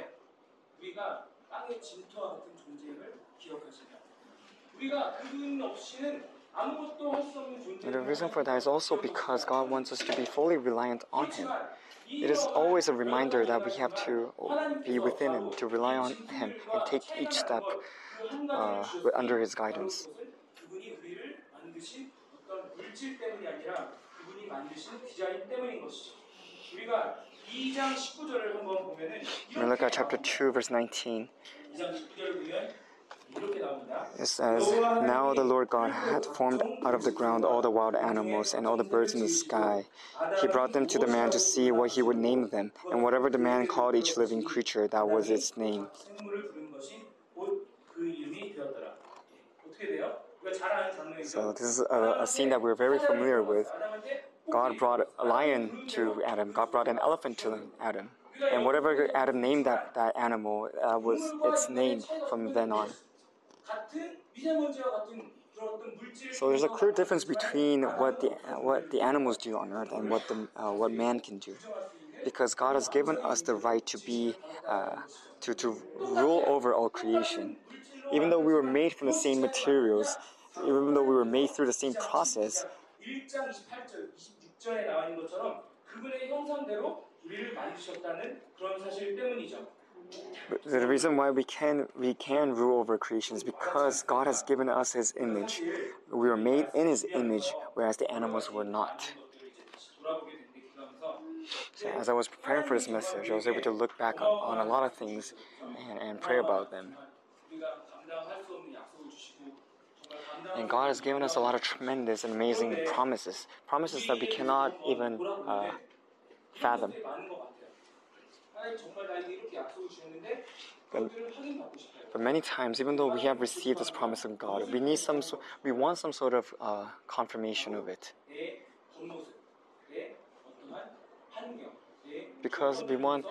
And the reason for that is also because God wants us to be fully reliant on Him. It is always a reminder that we have to be within Him, to rely on Him, and take each step uh, under His guidance. Malachi chapter 2 verse 19 it says, Now the Lord God had formed out of the ground all the wild animals and all the birds in the sky. He brought them to the man to see what he would name them, and whatever the man called each living creature, that was its name. So, this is a, a scene that we're very familiar with. God brought a lion to Adam. God brought an elephant to Adam. And whatever Adam named that, that animal uh, was its name from then on. So there's a clear difference between what the what the animals do on earth and what the uh, what man can do, because God has given us the right to be uh, to to rule over all creation, even though we were made from the same materials, even though we were made through the same process. 1장 28절, 26절에 나와 있는 것처럼 그분의 형상대로 우리를 만드셨다는 그런 사실 때문이죠. But The reason why we can we can rule over creation is because God has given us His image. We were made in His image, whereas the animals were not. 것들을 이제 다시 돌아보게 되는데 기도하면서 So as I was preparing for this message, I was able to look back on, on a lot of things and, and pray about them. And God has given us a lot of tremendous and amazing promises, promises that we cannot even uh, fathom. But, but, many times, even though we have received this promise of God, we need some, we want some sort of uh, confirmation of it. Because we want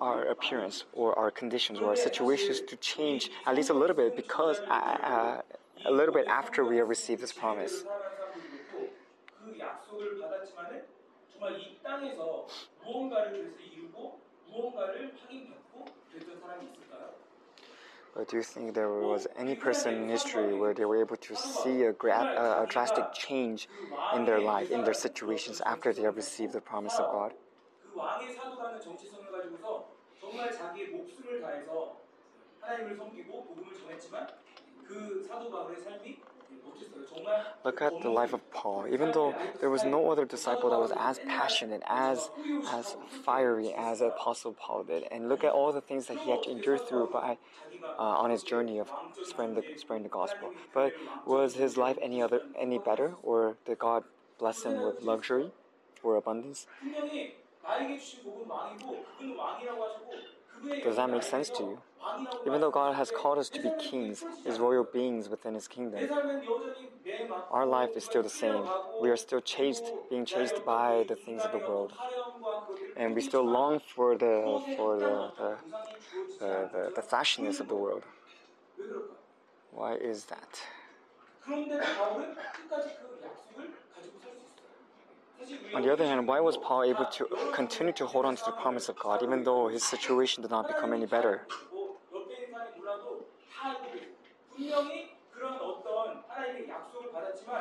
our appearance or our conditions or our situations to change at least a little bit because uh, uh a little bit after we have received this promise. But do you think there was any person in history where they were able to see a, gra- a drastic change in their life, in their situations after they have received the promise of God? 정말 자기의 목숨을 다해서 하나님을 섬기고 복음을 전했지만 그 사도 바울의 삶이 못했어요. 정말 Look at the life of Paul. Even though there was no other disciple that was as passionate, as as fiery as Apostle Paul did, and look at all the things that he had to endure through by uh, on his journey of spreading the spreading the gospel. But was his life any other any better, or did God bless him with luxury or abundance? Does that make sense to you? Even though God has called us to be kings, as royal beings within His kingdom, our life is still the same. We are still chased, being chased by the things of the world, and we still long for the for the the, the, the, the flashiness of the world. Why is that? On the other hand, why was Paul able to continue to hold on to the promise of God even though his situation did not become any better?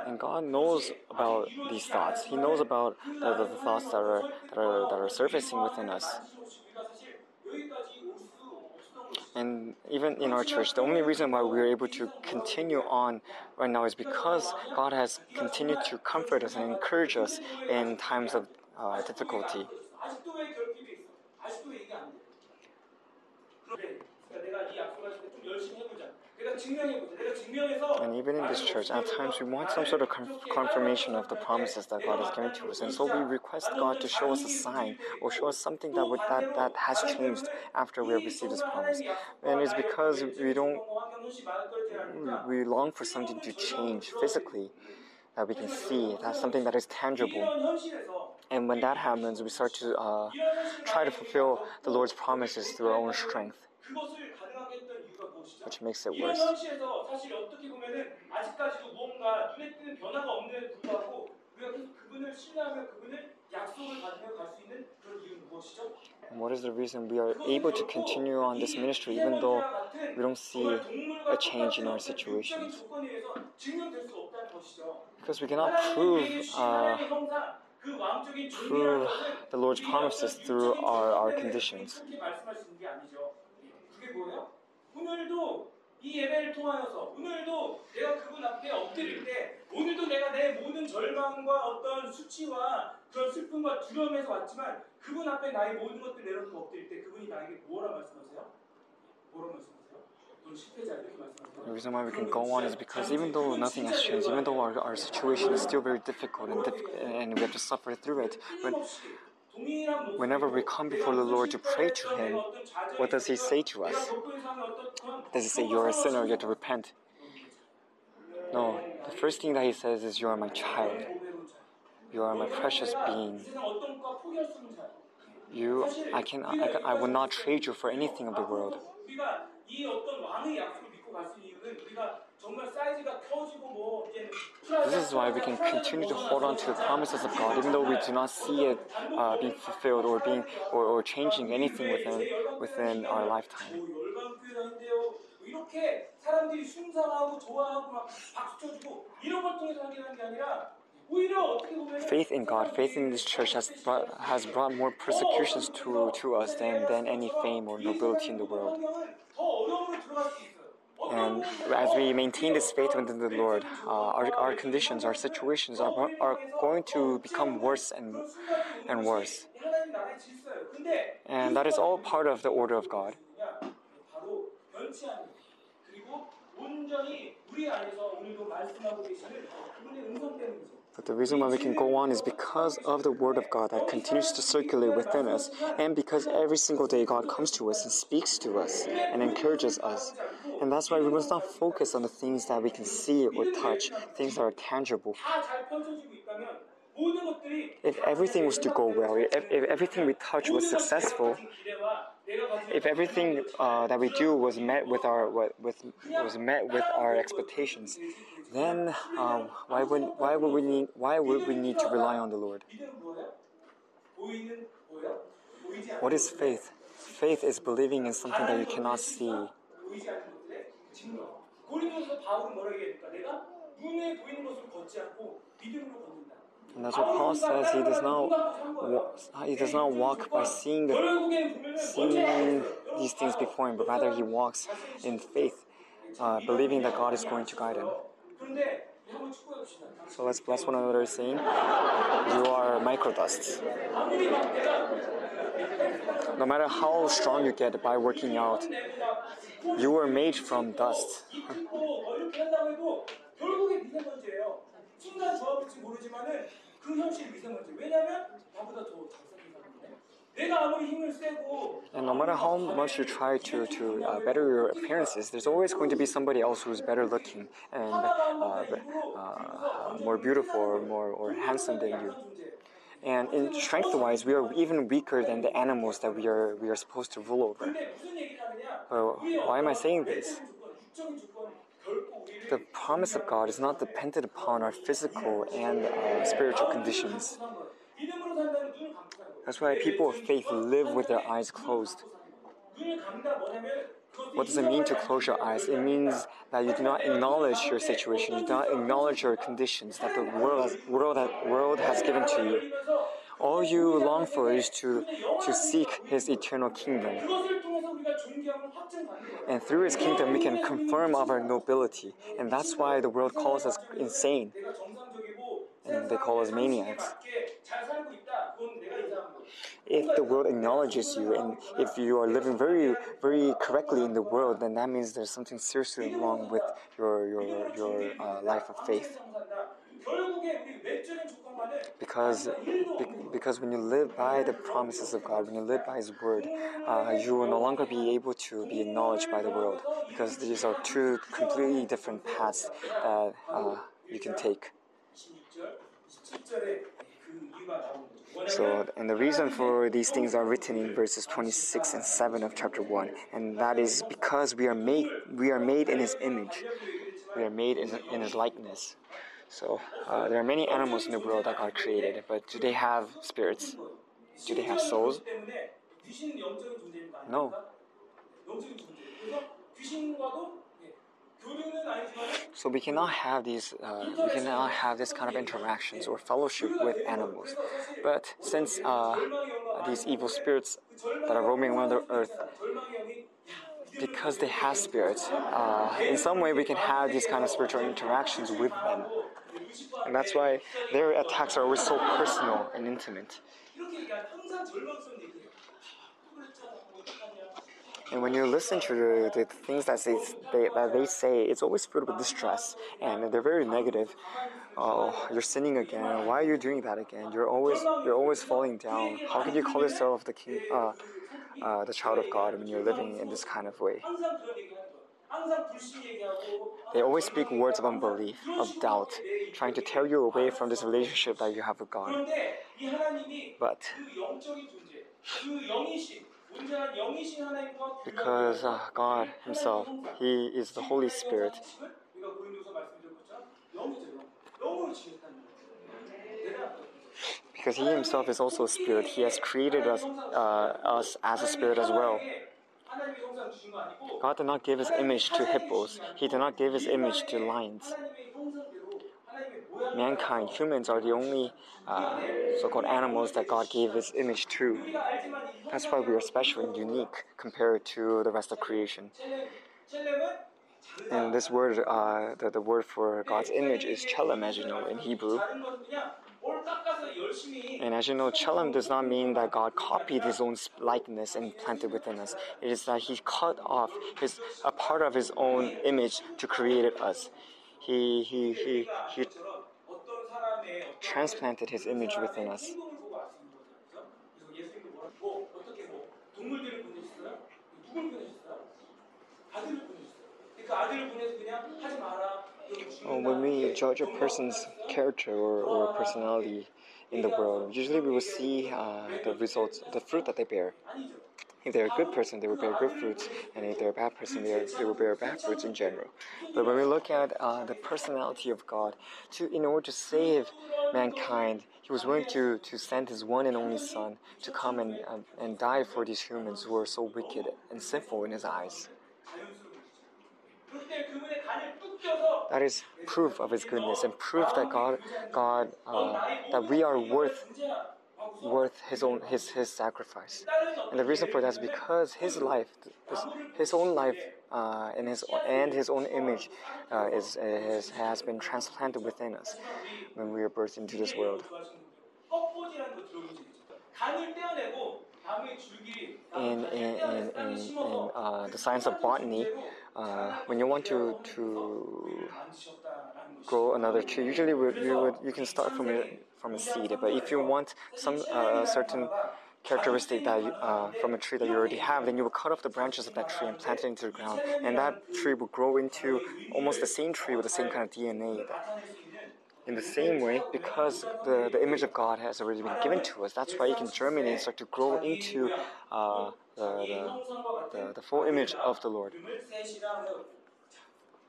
And God knows about these thoughts. He knows about the, the, the thoughts that are, that, are, that are surfacing within us. And even in our church, the only reason why we're able to continue on right now is because God has continued to comfort us and encourage us in times of uh, difficulty. 아직도 왜 결핍이 있어? 아직도 얘기 안 돼? 그래, 그러니까 내가 이 약속을 할때 좀 열심히 해보자. And even in this church, at times we want some sort of confirmation of the promises that God has given to us. And so we request God to show us a sign or show us something that, would, that, that has changed after we have received His promise. And it's because we don't, we long for something to change physically that we can see, that's something that is tangible. And when that happens, we start to uh, try to fulfill the Lord's promises through our own strength which makes it worse. And what is the reason we are able to continue on this ministry even though we don't see a change in our situations? Because we cannot prove. Uh, prove the Lord's promises through our, our conditions. 오늘도 이 예배를 통하여서 오늘도 내가 그분 앞에 엎드릴 때 오늘도 내가 내 모든 절망과 어떤 수치와 그런 슬픔과 두려움에서 왔지만 그분 앞에 나의 모든 것들 내려놓고 엎드릴 때 그분이 나에게 뭐라 말씀하세요? 뭐라 말씀하세요? reason why we can go on is because even though nothing has changed, even though our, our situation is still very difficult and, and we have to suffer through it, but whenever we come before the Lord to pray to Him, what does He say to us? Does He say, You're a sinner, you have to repent? No, the first thing that He says is, You are my child, you are my precious being. You, I can, I, can, I will not trade you for anything of the world. 우리가 이 어떤 왕의 약속을 믿고 갈 수 있는 이유는 우리가 정말 사이즈가 커지고 뭐 이제 This is why we can continue to hold on to the promises of God, even though we do not see it uh, being fulfilled or being or, or changing anything within within our lifetime. 뭐 열방교회인데요. 뭐 이렇게 사람들이 숭상하고 좋아하고 막 박수 쳐주고 이런 걸 통해서 하게 게 아니라 오히려 어떻게 보면 Faith in God, faith in this church has brought, has brought more persecutions to, to us than, than any fame or nobility in the world. And as we maintain this faith within the Lord, uh, our, our conditions, our situations are, are going to become worse and, and worse. And that is all part of the order of God. But the reason why we can go on is because of the Word of God that continues to circulate within us, and because every single day God comes to us and speaks to us and encourages us. And that's why we must not focus on the things that we can see or touch, things that are tangible. If everything was to go well, if, if everything we touch was successful, if everything uh, that we do was met with our with was met with our expectations, then um, why would why would we need why would we need to rely on the Lord? What is faith? Faith is believing in something that you cannot see. And that's what Paul says. He does not he does not walk by seeing seeing these things before him, but rather he walks in faith, uh, believing that God is going to guide him. So let's bless one another, saying, "You are microdust. No matter how strong you get by working out, you were made from dust. 이끌고 뭐 이렇게 한다고 해도 결국에 미세먼지예요. 순간 좋아볼지 모르지만은 그 현실 미세먼지. 왜냐면 나보다 더 잘생긴 사람인데. 내가 아무리 힘을 세고 And no matter how much you try to, to uh, better your appearances, there's always going to be somebody else who's better looking and uh, be- uh, more beautiful or more or handsome than you. 존재예요. And in strength-wise, we are even weaker than the animals that we are we are supposed to rule over. 근데 무슨 얘기를 하느냐? Well, 우리의 why am I 어떤 saying this? the promise of God is not dependent upon our physical and uh, spiritual conditions. That's why people of faith live with their eyes closed. What does it mean to close your eyes? It means that you do not acknowledge your situation, you do not acknowledge your conditions that the world, world, world has given to you. All you long for is to, to seek His eternal kingdom. And through his kingdom, we can confirm our nobility. And that's why the world calls us insane. And they call us maniacs. If the world acknowledges you and if you are living very, very correctly in the world, then that means there's something seriously wrong with your, your, your uh, life of faith. Because, because when you live by the promises of God, when you live by His Word, uh, you will no longer be able to be acknowledged by the world. Because these are two completely different paths that uh, you can take. So, and the reason for these things are written in verses 26 and 7 of chapter 1, and that is because we are made, we are made in His image, we are made in, in His likeness. So uh, there are many animals in the world that are created, but do they have spirits? Do they have souls? No. So we cannot have these, uh, we cannot have this kind of interactions or fellowship with animals. But since uh, these evil spirits that are roaming around the earth because they have spirit, uh, in some way we can have these kind of spiritual interactions with them. And that's why their attacks are always so personal and intimate. And when you listen to the, the things that they, they, that they say, it's always filled with distress and they're very negative. Oh, you're sinning again. Why are you doing that again? You're always you're always falling down. How can you call yourself the king? Uh, uh, the child of God when you're living in this kind of way. They always speak words of unbelief, of doubt, trying to tear you away from this relationship that you have with God. But because uh, God Himself, He is the Holy Spirit because he himself is also a spirit. He has created us, uh, us as a spirit as well. God did not give his image to hippos, he did not give his image to lions. Mankind, humans, are the only uh, so called animals that God gave his image to. That's why we are special and unique compared to the rest of creation. And this word, uh, the, the word for God's image is chelem, as you know, in Hebrew. And as you know, Chalam does not mean that God copied his own likeness and planted within us. It is that he cut off his, a part of his own image to create us. He, he, he, he transplanted his image within us. Oh, when we judge a person's character or, or personality in the world, usually we will see uh, the results, the fruit that they bear. If they're a good person, they will bear good fruits, and if they're a bad person, they, are, they will bear bad fruits in general. But when we look at uh, the personality of God, to in order to save mankind, He was willing to, to send His one and only Son to come and, um, and die for these humans who are so wicked and sinful in His eyes. That is proof of His goodness and proof that God, God, uh, that we are worth, worth His own, His His sacrifice. And the reason for that is because His life, His, his own life, uh, and His and His own image, uh, is, is has been transplanted within us when we are birthed into this world. In, in, in, in, in uh, the science of botany, uh, when you want to to grow another tree, usually we would you can start from a from a seed. But if you want some uh, certain characteristic that you, uh, from a tree that you already have, then you will cut off the branches of that tree and plant it into the ground, and that tree will grow into almost the same tree with the same kind of DNA. In the same way, because the, the image of God has already been given to us, that's why it can germinate and start to grow into uh, the, the, the, the full image of the Lord.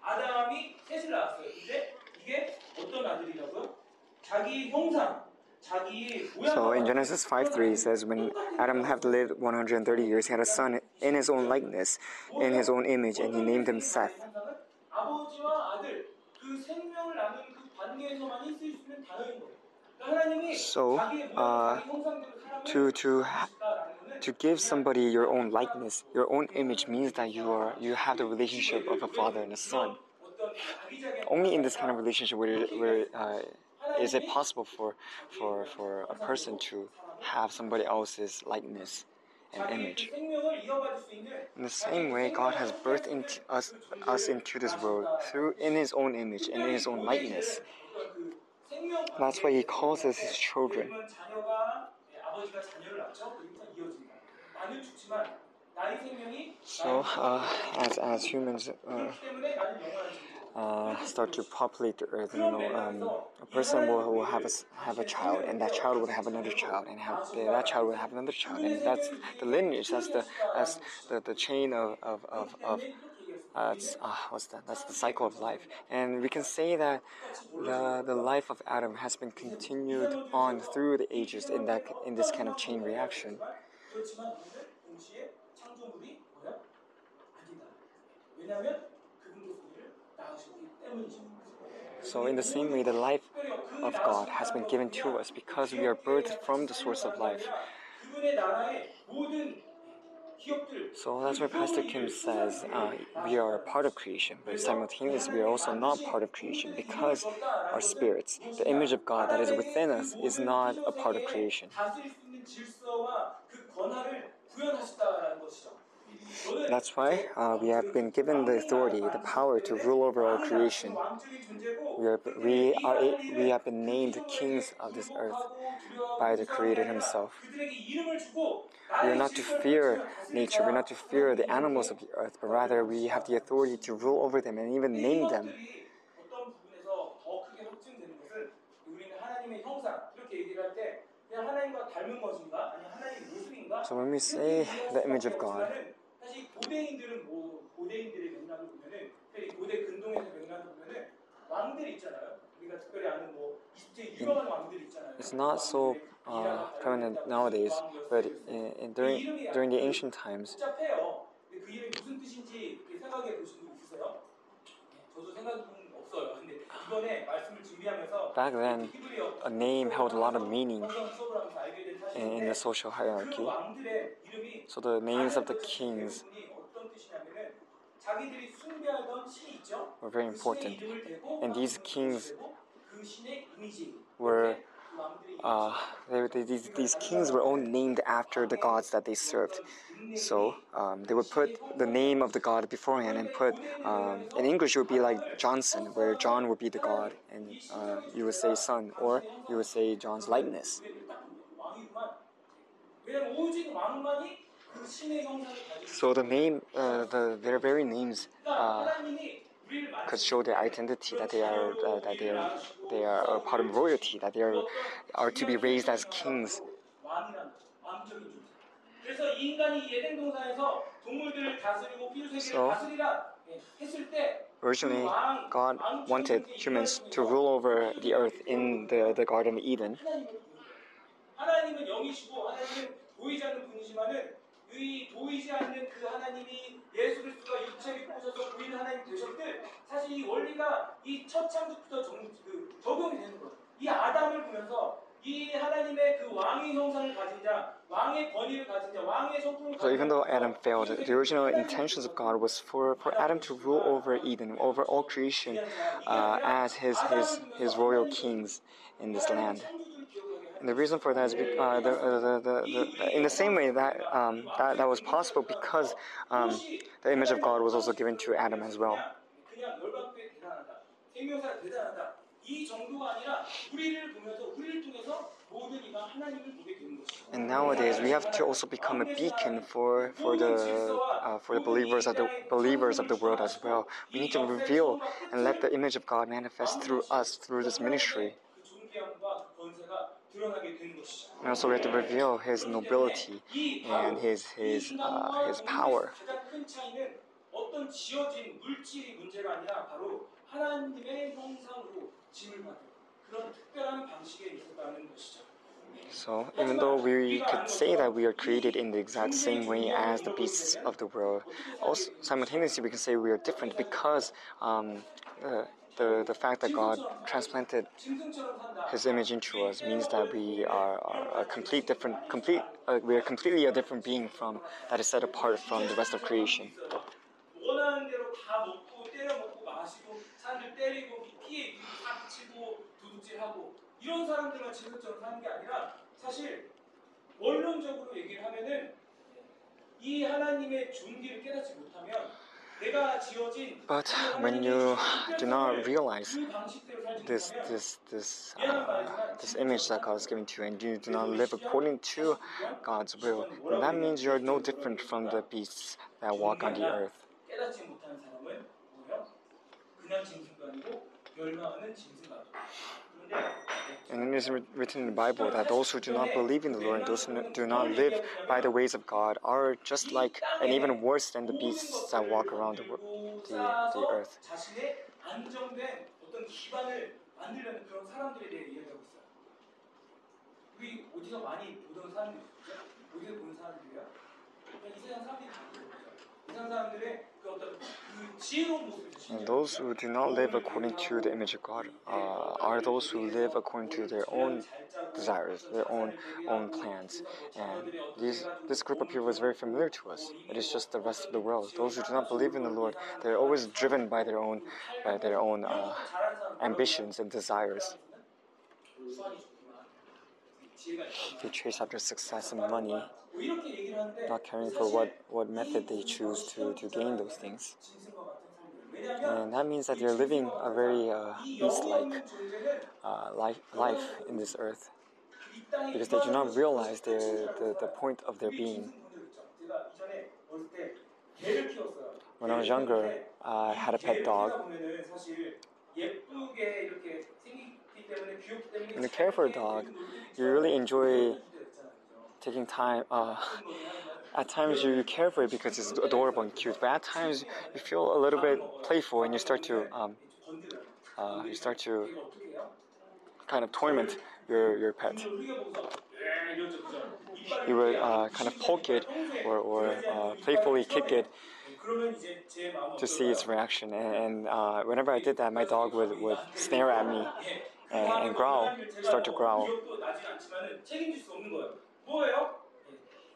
아담이 셋을 낳았어요. 근데 이게 어떤 아들이라고요? 자기 형상, 자기 모양. So in Genesis 5 3, it says, When Adam had lived 130 years, he had a son in his own likeness, in his own image, and he named him Seth. So, uh, to to to give somebody your own likeness, your own image means that you are you have the relationship of a father and a son. Only in this kind of relationship where, where uh, is it possible for for for a person to have somebody else's likeness and image. In the same way, God has birthed into us us into this world through in His own image and in His own likeness. That's why he calls us his children. So, uh, as, as humans uh, uh, start to populate the earth, you know, um, a person will, will have a, have a child, and that child would have another child, and have, that child would have another child, and that's the lineage, that's the, that's the, the chain of, of, of, of uh, it's, uh, what's that? That's the cycle of life. And we can say that the, the life of Adam has been continued on through the ages in, that, in this kind of chain reaction. So, in the same way, the life of God has been given to us because we are birthed from the source of life. So that's why Pastor Kim says uh, we are a part of creation, but simultaneously we are also not part of creation because our spirits, the image of God that is within us, is not a part of creation. That's why uh, we have been given the authority, the power to rule over all creation. We are, we are we have been named kings of this earth by the Creator Himself. We are not to fear nature. We are not to fear the animals of the earth, but rather we have the authority to rule over them and even name them. So when we say the image of God, 고대인들은 뭐 고대인들의 맥락을 보면은 특히 고대 근동에서 맥락을 보면은 왕들 있잖아요. 우리가 특별히 아는 뭐 이집트의 유명한 왕들 있잖아요. It's not so uh, prominent nowadays, but in, in, during during the ancient times, 복잡해요. 근데 그 이름이 무슨 뜻인지 이렇게 생각해 보신 분 있으세요? 네, 저도 생각은 없어요. 근데 이번에 말씀을 준비하면서 back then 히브리어 a name held a lot of meaning 성경 수업을 하면서 알게 된 in, in the 사실인데 social 그 hierarchy. 왕들의 이름이 So the names of the kings were very important. And these kings were uh, they, these, these kings were all named after the gods that they served. So um, they would put the name of the god beforehand and put, um, in English, it would be like Johnson, where John would be the god, and uh, you would say son, or you would say John's likeness. So the name, uh, the, their very names uh, could show their identity that they are uh, that they are they are a part of royalty that they are are to be raised as kings. So, originally God wanted humans to rule over the earth in the, the Garden of Eden. 하나님은 보이지 않는 그 하나님이 예수 그리스도가 육체를 입고 오셔서 보이는 하나님 되셨듯 사실 이 원리가 이 첫 창조부터 정, 그, 적용이 되는 거예요. 이 아담을 보면서 이 하나님의 그 왕의 형상을 가진 자, 왕의 권위를 가진 자, 왕의 성품을 So even though Adam failed, the original intentions of God was for, for Adam to rule over Eden, over all creation, uh, as his, his his royal kings in this land. And the reason for that is uh, the, uh, the, the, the, in the same way that, um, that, that was possible because um, the image of God was also given to Adam as well. And nowadays, we have to also become a beacon for for the uh, for the believers of the believers of the world as well. We need to reveal and let the image of God manifest through us through this ministry. And also, we have to reveal his nobility and his his uh, his power. So, even though we could say that we are created in the exact same way as the beasts of the world, also simultaneously we can say we are different because um, uh, the the fact that God transplanted 짐승처럼 산다. His image into us means that we are, are a complete different, complete. Uh, we are completely a different being from that is set apart from the rest of creation. 원하는 대로 다 먹고 때려 먹고 마시고 사람들 때리고 피해 사치고 도둑질하고 이런 사람들만 짐승처럼 사는 게 아니라 사실 원론적으로 얘기를 하면은 이 하나님의 존귀를 깨닫지 못하면 내가 지어진 but when you do not realize this this this uh, this image that God has given to you, and you do not live according to God's will, that means you're no different from the beasts that walk on the earth. 깨닫지 못하는 사람은 뭐예요? 그냥 짐승도 아니고 멸망하는 짐승도 아니고 그런데 And it is writ- written in the Bible that those who do not believe in the Lord, those who do not live by the ways of God, are just like, and even worse than the beasts that walk around the, wo- the, the earth. 자신의 안정된 어떤 기반을 만들려는 그런 사람들에 대해 이야기하고 있어요. 우리 어디서 많이 보던 사람들이죠? 어디서 보는 사람들이야? 그냥 이 세상 사람들이 다 그런 거죠. 이 세상 사람들의 Those who do not live according to the image of God uh, are those who live according to their own desires, their own own plans. And these, this group of people is very familiar to us. It is just the rest of the world. Those who do not believe in the Lord, they are always driven by their own by their own uh, ambitions and desires they chase after success and money, not caring for what, what method they choose to, to gain those things. And that means that they're living a very uh, beast-like uh, life, life in this earth because they do not realize the, the, the point of their being. When I was younger, I had a pet dog. When you care for a dog, you really enjoy taking time. Uh, at times you, care for it because it's adorable and cute, but at times you feel a little bit playful and you start to um, uh, you start to kind of torment your, your pet. You would uh, kind of poke it or, or uh, playfully kick it to see its reaction. And, and whenever I did that, my dog would, would snare at me and, and growl, start to growl. 기억도 나지?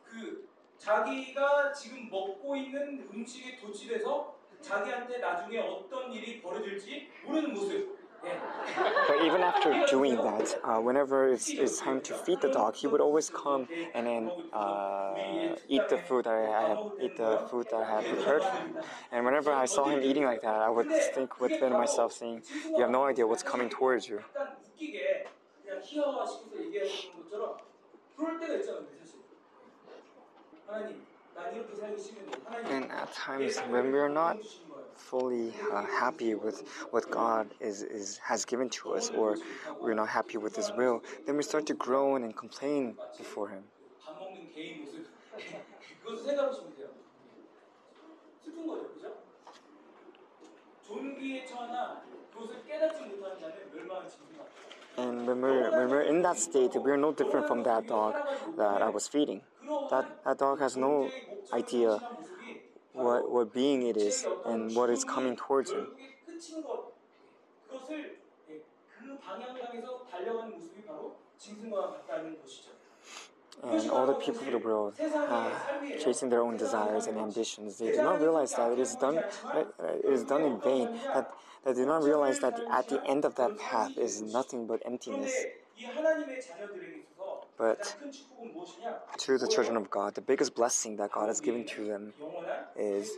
그 자기가 지금 먹고 있는 음식에 도취돼서 자기한테 나중에 어떤 일이 벌어질지 모르는 모습. But even after doing that, uh, whenever it's, it's, time to feed the dog, he would always come and then uh, eat the food that I had, eat the food that I had prepared for him. And whenever I saw him eating like that, I would think within myself, saying, "You have no idea what's coming towards you." And at times when we are not fully uh, happy with what God is, is has given to us, or we're not happy with His will, then we start to groan and complain before Him. And when we're, when we're in that state, we're no different from that dog that I was feeding. That, that dog has no idea what, what being it is and what is coming towards you. And all the people of the world uh, chasing their own desires and ambitions, they do not realize that it is done, uh, it is done in vain. That they do not realize that at the end of that path is nothing but emptiness. But to the children of God, the biggest blessing that God has given to them is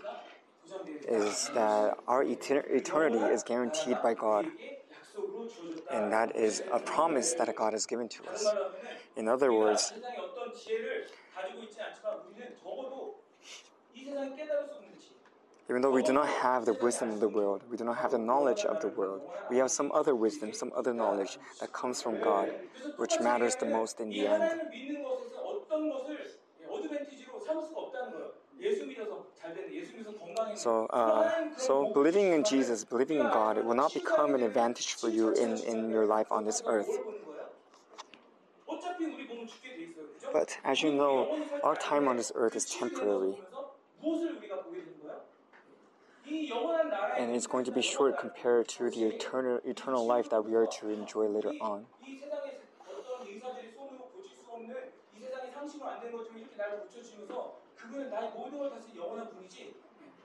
is that our etern- eternity is guaranteed by God. And that is a promise that God has given to us. In other words, even though we do not have the wisdom of the world, we do not have the knowledge of the world, we have some other wisdom, some other knowledge that comes from God, which matters the most in the end. So, uh, so believing in Jesus, believing in God, it will not become an advantage for you in, in your life on this earth. But as you know, our time on this earth is temporary and it's going to be short compared to the eternal, eternal life that we are to enjoy later on. 이 세상에 어떤 의사들이 손으로 고칠 수 없는 이 세상에 상식으로 안 되는 것처럼 이렇게 나를 고쳐주면서 그분은 나의 모든 걸 다스린 영원한 분이지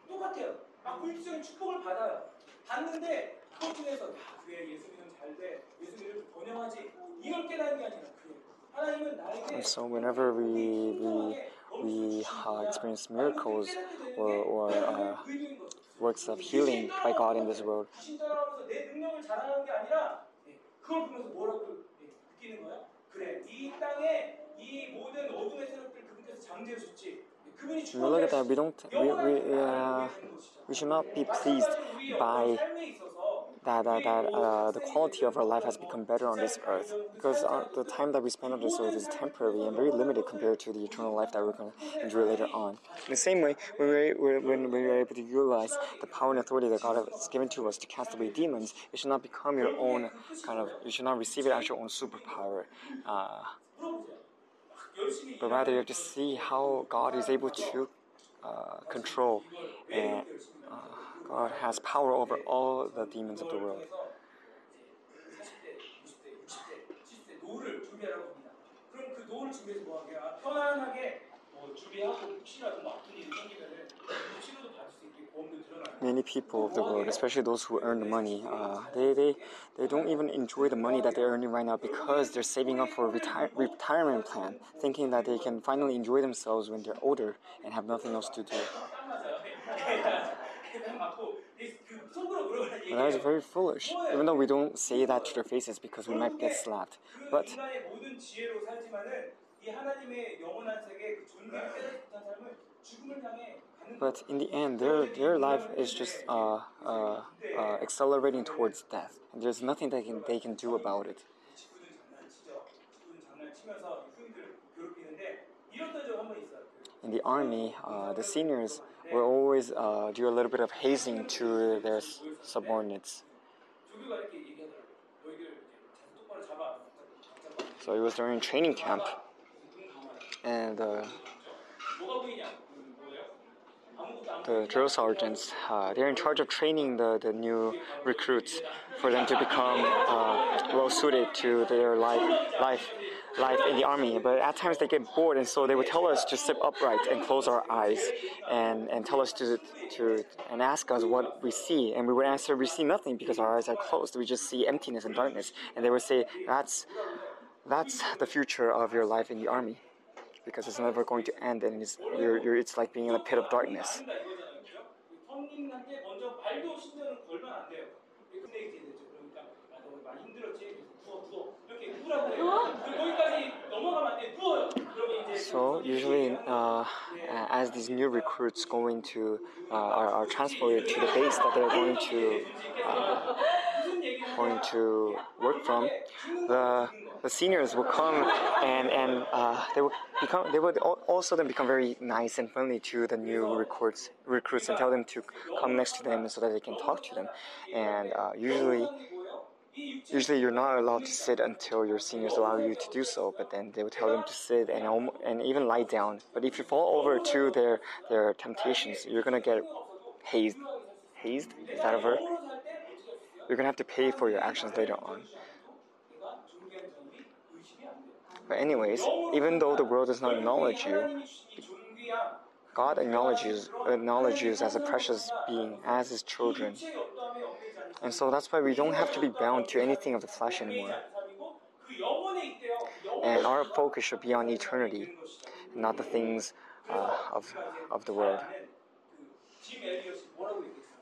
똑같아요. 막 물질적인 축복을 받아요. 받는데 그것 중에서 야 그래 예수 믿으면 잘 돼. 예수 믿으면 번영하지. 이걸 깨닫는 게 아니라 그래. 하나님은 나에게 And so whenever we we we uh, experience miracles or or uh, 의도인 거죠. works of healing by God in this world, 귀신 따라오면서 내 능력을 자랑하는 게 아니라 예, 그걸 보면서 뭐라고 예, 느끼는 거야? 그래, 이 땅에 이 모든 어둠의 세력들 그분께서 장제해 줬지. 예, 그분이 when we look at that, we don't we we uh, 영원한 되는 것이죠. we should not be pleased 우리 by 삶에 있어서 that, that, that uh, the quality of our life has become better on this earth because uh, the time that we spend on this earth is temporary and very limited compared to the eternal life that we're going to enjoy later on. In the same way, when we're, when we're able to utilize the power and authority that God has given to us to cast away demons, it should not become your own kind of, you should not receive it as your own superpower. Uh, but rather, you have to see how God is able to uh, control and. Uh, God has power over all the demons of the world. Many people of the world, especially those who earn money, uh, they, they, they don't even enjoy the money that they're earning right now because they're saving up for a retire, retirement plan, thinking that they can finally enjoy themselves when they're older and have nothing else to do. And that is very foolish. Even though we don't say that to their faces because we might get slapped. But but in the end, their, their life is just uh, uh, uh, accelerating towards death. And there's nothing they can, they can do about it. In the army, uh, the seniors will always uh, do a little bit of hazing to their subordinates. So it was during training camp, and uh, the drill sergeants uh, they're in charge of training the, the new recruits for them to become uh, well suited to their life life life in the army. But at times they get bored, and so they would tell us to sit upright and close our eyes, and, and tell us to to and ask us what we see, and we would answer we see nothing because our eyes are closed. We just see emptiness and darkness, and they would say that's that's the future of your life in the army because it's never going to end and it's, you're, you're, it's like being in a pit of darkness. So usually, uh, as these new recruits go into uh, are, are transferred to the base that they're going to uh, going to work from, the the seniors will come and and uh, they will become they would also then become very nice and friendly to the new recruits recruits and tell them to come next to them so that they can talk to them. And uh, usually. Usually, you're not allowed to sit until your seniors allow you to do so. But then they will tell them to sit and and even lie down. But if you fall over to their their temptations, you're gonna get hazed. Hazed is that a verb? You're gonna have to pay for your actions later on. But anyways, even though the world does not acknowledge you, God acknowledges acknowledges as a precious being, as His children. And so that's why we don't have to be bound to anything of the flesh anymore. And our focus should be on eternity, not the things uh, of, of the world.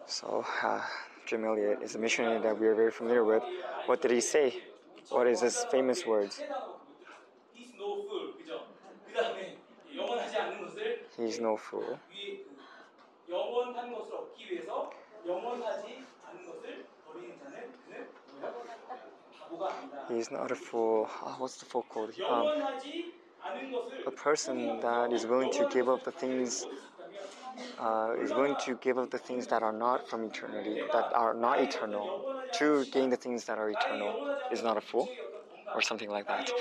So, uh, Jim Elliot is a missionary that we are very familiar with. What did he say? What is his famous words? He is no fool. He is not a fool. Oh, what's the fool called? Um, a person that is willing to give up the things uh, is willing to give up the things that are not from eternity, that are not eternal, to gain the things that are eternal, is not a fool, or something like that.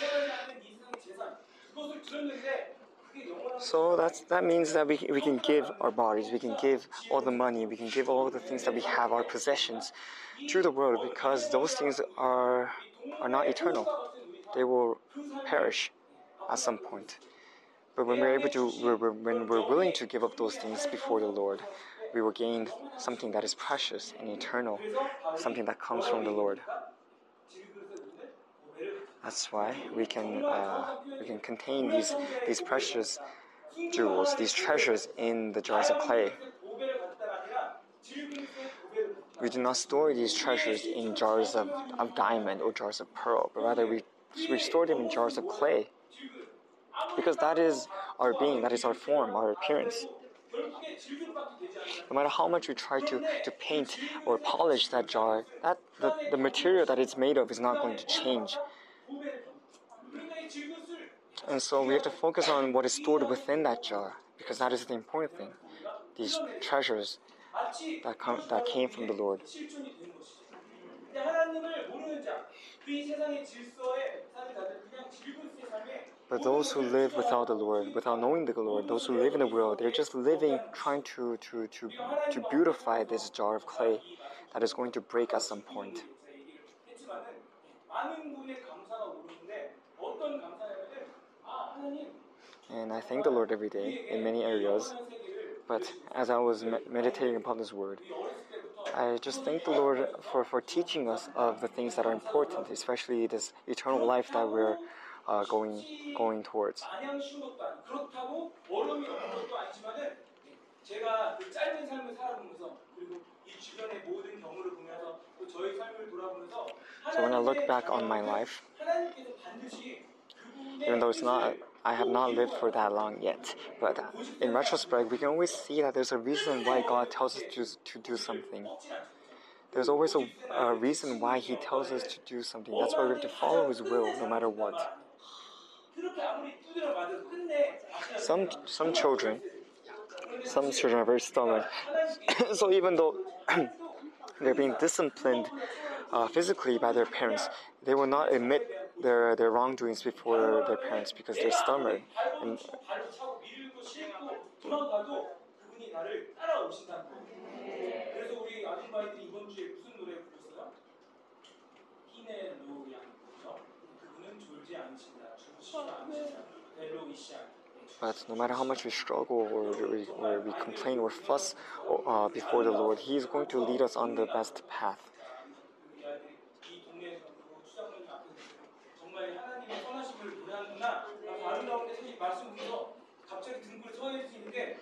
So that's that means that we, we can give our bodies, we can give all the money, we can give all the things that we have, our possessions, to the world because those things are are not eternal. They will perish at some point. But when we're able to, we're, when we're willing to give up those things before the Lord, we will gain something that is precious and eternal, something that comes from the Lord. That's why we can uh, we can contain these these precious jewels, these treasures in the jars of clay. We do not store these treasures in jars of, of diamond or jars of pearl, but rather we, we store them in jars of clay. Because that is our being, that is our form, our appearance. No matter how much we try to, to paint or polish that jar, that the, the material that it's made of is not going to change. And so we have to focus on what is stored within that jar, because that is the important thing. These treasures that, come, that came from the Lord. But those who live without the Lord, without knowing the Lord, those who live in the world, they're just living, trying to, to, to, to beautify this jar of clay that is going to break at some point. And I thank the Lord every day in many areas. But as I was me- meditating upon this word, I just thank the Lord for, for teaching us of the things that are important, especially this eternal life that we're uh, going going towards. So when I look back on my life, even though it's not, I have not lived for that long yet, but in retrospect, we can always see that there's a reason why God tells us to, to do something. There's always a, a reason why He tells us to do something. That's why we have to follow His will no matter what. Some, some children some children are very stubborn. so even though they're being disciplined uh, physically by their parents, they will not admit their, their wrongdoings before their parents because they're stubborn. And 발로 차고 밀고 싣고 도망가도 그분이 나를 따라오신다는 거예요. 그래서 우리 아줌마이들이 이번 주에 무슨 노래 불렀어요? 히넬로야죠. 그분은 졸지 않으신다. 주무시지 않으신다. 벨로이시아. But no matter how much we struggle or we, or we complain or fuss uh, before the Lord, He is going to lead us on the best path. 우리 아이들이 이 동네에서 그리고 추장로님 앞에서 정말 하나님의 선하심을 노래하는구나. 나 아름다운데 사실 말씀 드려서 갑자기 등불에 서 있는 게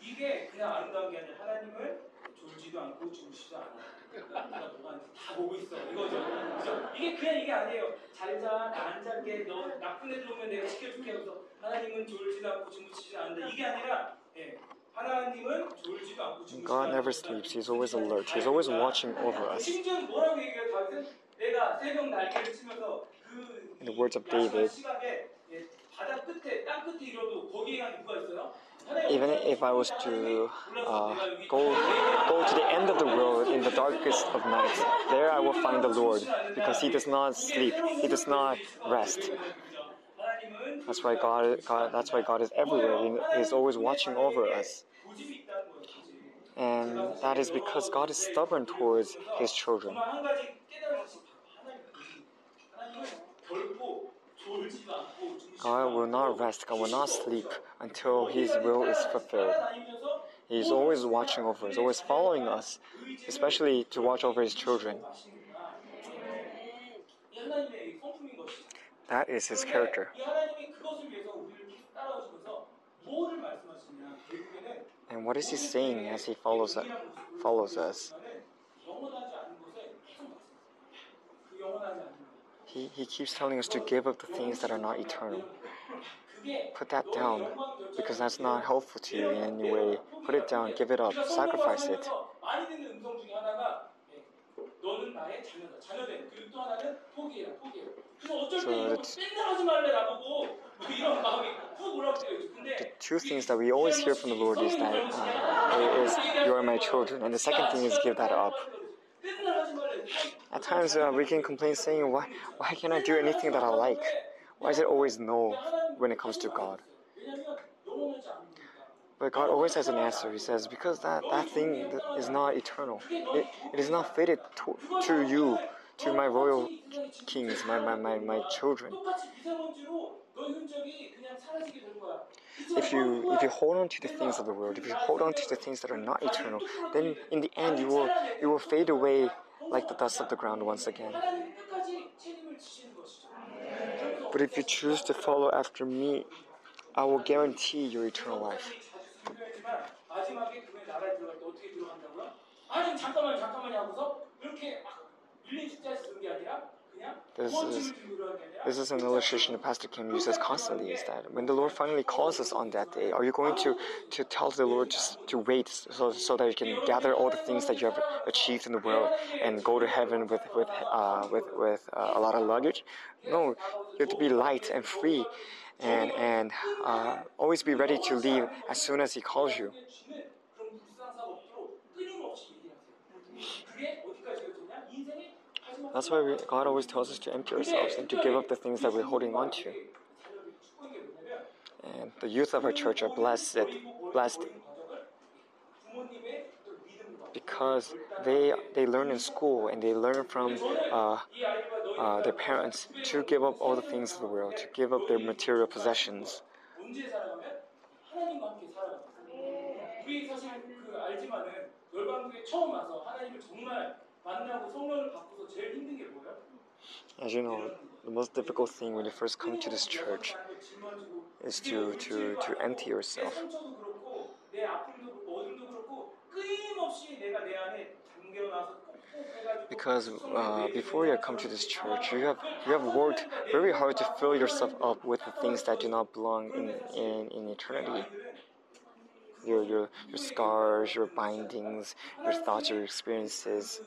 이게 그냥 아름다운 게 아니라 하나님을 졸지도 않고 주무시지도 않아. 누가 뭐가 다 보고 있어. 이거죠. 그죠? 이게 그냥 이게 아니에요. 잘 자, 나안 잘게, 너 나쁜 애들 오면 내가 지켜줄게 하면서 하나님은 졸지도 않고 주무시지 않는다. 이게 아니라 예, 하나님은 졸지도 않고 주무시지 God never sleeps. He's always alert. He's always watching over us. 심지어 뭐라고 얘기해요? 다윗은 내가 새벽 날개를 치면서 그 In the words of 야심한 David. 시간에 예, 바다 끝에 땅 끝에 이뤄도 거기에 가 누가 있어요? 하나님 Even if I was to uh, go go to the end of the world in the darkest of nights, there I will find the Lord because He does not sleep. He does not rest. That's why God, God that's why God is everywhere. He is always watching over us. And that is because God is stubborn towards his children. God will not rest, God will not sleep until His will is fulfilled. He is always watching over us, always following us, especially to watch over His children. That is His character. And what is he saying as he follows, follows us? He, he keeps telling us to give up the things that are not eternal. Put that down because that's not helpful to you in any way. Put it down, give it up, sacrifice it. So the two things that we always hear from the Lord is that uh, is, you are my children, and the second thing is give that up. At times uh, we can complain saying, why, why can't I do anything that I like? Why is it always no when it comes to God? But God always has an answer. He says, because that, that thing is not eternal. It, it is not fitted to, to you to my royal kings, my, my, my, my children. 똑같이 미세먼지로 너의 흔적이 그냥 사라지게 될 거야. If you if you hold on to the things of the world, if you hold on to the things that are not eternal, then in the end you will you will fade away like the dust of the ground once again. 하나님 끝까지 책임을 지시는 것이죠. But if you choose to follow after me, I will guarantee your eternal life. 자주 중요하지만 마지막에 그의 나라에 들어갈 때 어떻게 들어간다고요? 아니 잠깐만 잠깐만 하고서 이렇게 막 this is, this is an illustration that Pastor Kim uses constantly is that when the Lord finally calls us on that day, are you going to, to tell the Lord just to wait so, so that you can gather all the things that you have achieved in the world and go to heaven with, with, uh, with, with uh, a lot of luggage? No, you have to be light and free and, and uh, always be ready to leave as soon as He calls you. That's why we, God always tells us to empty ourselves and to give up the things that we're holding on to. And the youth of our church are blessed, blessed because they they learn in school and they learn from uh, uh, their parents to give up all the things of the world, to give up their material possessions. As you know, the most difficult thing when you first come to this church is to, to, to empty yourself. Because uh, before you come to this church, you have you have worked very hard to fill yourself up with the things that do not belong in, in, in eternity your, your, your scars, your bindings, your thoughts, your experiences.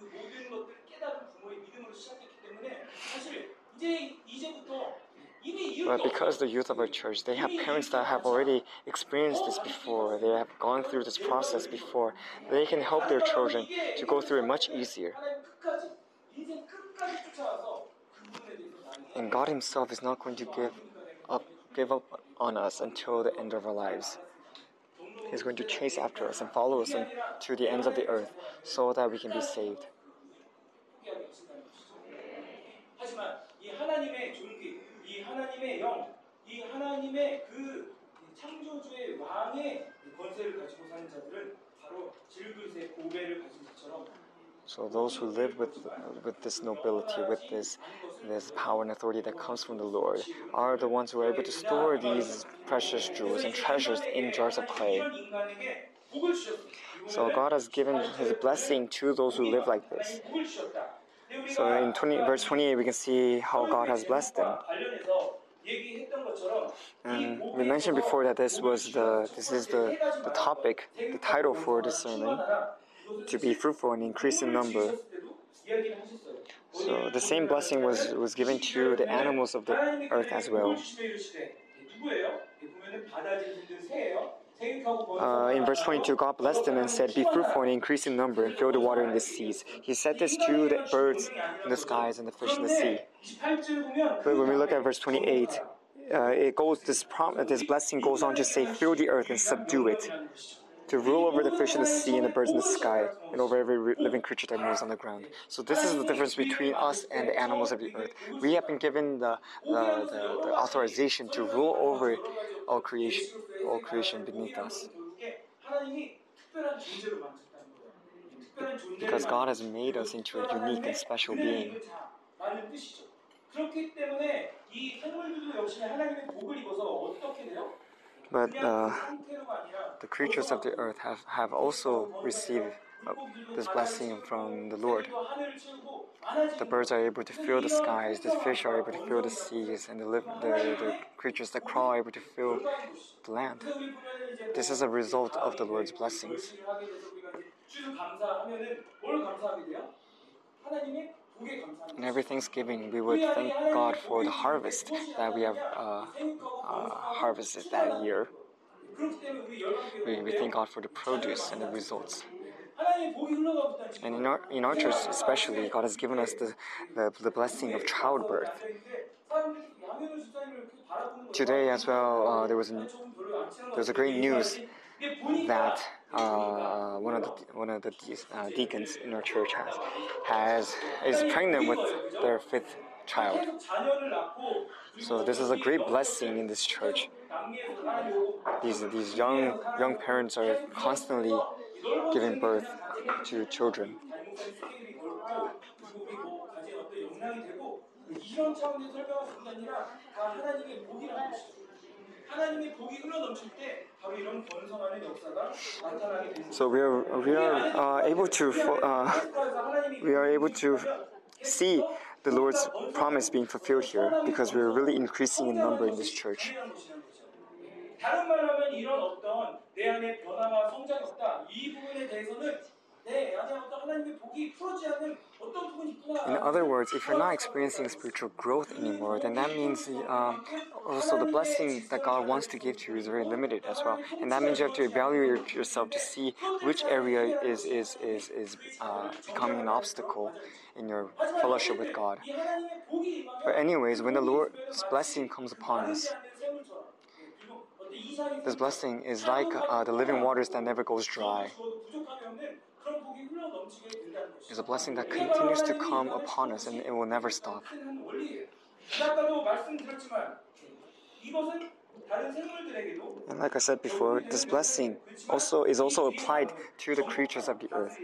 But because the youth of our church, they have parents that have already experienced this before, they have gone through this process before, they can help their children to go through it much easier. And God Himself is not going to give up, give up on us until the end of our lives. He's going to chase after us and follow us to the ends of the earth so that we can be saved. 하지만 이 하나님의 그 So those who live with with this nobility, with this this power and authority that comes from the Lord, are the ones who are able to store these precious jewels and treasures in jars of clay. So God has given His blessing to those who live like this. So in 20, verse 28, we can see how God has blessed them. And we mentioned before that this was the this is the, the topic, the title for this sermon to be fruitful and increase in number. So the same blessing was was given to the animals of the earth as well. Uh, in verse 22, God blessed them and said, Be fruitful and increase in number and fill the water in the seas. He said this to the birds in the skies and the fish in the sea. But when we look at verse 28, uh, it goes this prom- this blessing goes on to say, Fill the earth and subdue it, to rule over the fish in the sea and the birds in the sky, and over every re- living creature that moves on the ground. So this is the difference between us and the animals of the earth. We have been given the the, the, the authorization to rule over all creation, all creation beneath us. Because God has made us into a unique and special being. 그렇기 때문에 이 생물들도 역시 하나님의 복을 입어서 어떻게 돼요? But uh, the creatures of the earth have, have also received uh, this blessing from the Lord. The birds are able to fill the skies, the fish are able to fill the seas, and the, the, the creatures that crawl are able to fill the land. This is a result of the Lord's blessings. And every Thanksgiving, we would thank God for the harvest that we have uh, uh, harvested that year. We, we thank God for the produce and the results. And in our, in our church, especially, God has given us the, the, the blessing of childbirth. Today, as well, uh, there, was, an, there was a great news that uh, one of the one of the uh, deacons in our church has has is pregnant with their fifth child. So this is a great blessing in this church. These these young young parents are constantly giving birth to children. 하나님의 복이라는 것이죠. 하나님의 복이 흘러 넘칠 때 바로 이런 번성하는 역사가 나타나게 됩니다. So we are we are uh, able to fo- uh, we are able to see the Lord's promise being fulfilled here because we are really increasing in number in this church. 다른 말로 하면 이런 어떤 내 안에 변화와 성장이 없다. 이 부분에 대해서는 in other words, if you're not experiencing spiritual growth anymore, then that means the, um, also the blessing that God wants to give to you is very limited as well. And that means you have to evaluate yourself to see which area is, is, is, is uh, becoming an obstacle in your fellowship with God. But, anyways, when the Lord's blessing comes upon us, this blessing is like uh, the living waters that never goes dry is a blessing that continues to come upon us and it will never stop. And like I said before, this blessing also is also applied to the creatures of the earth,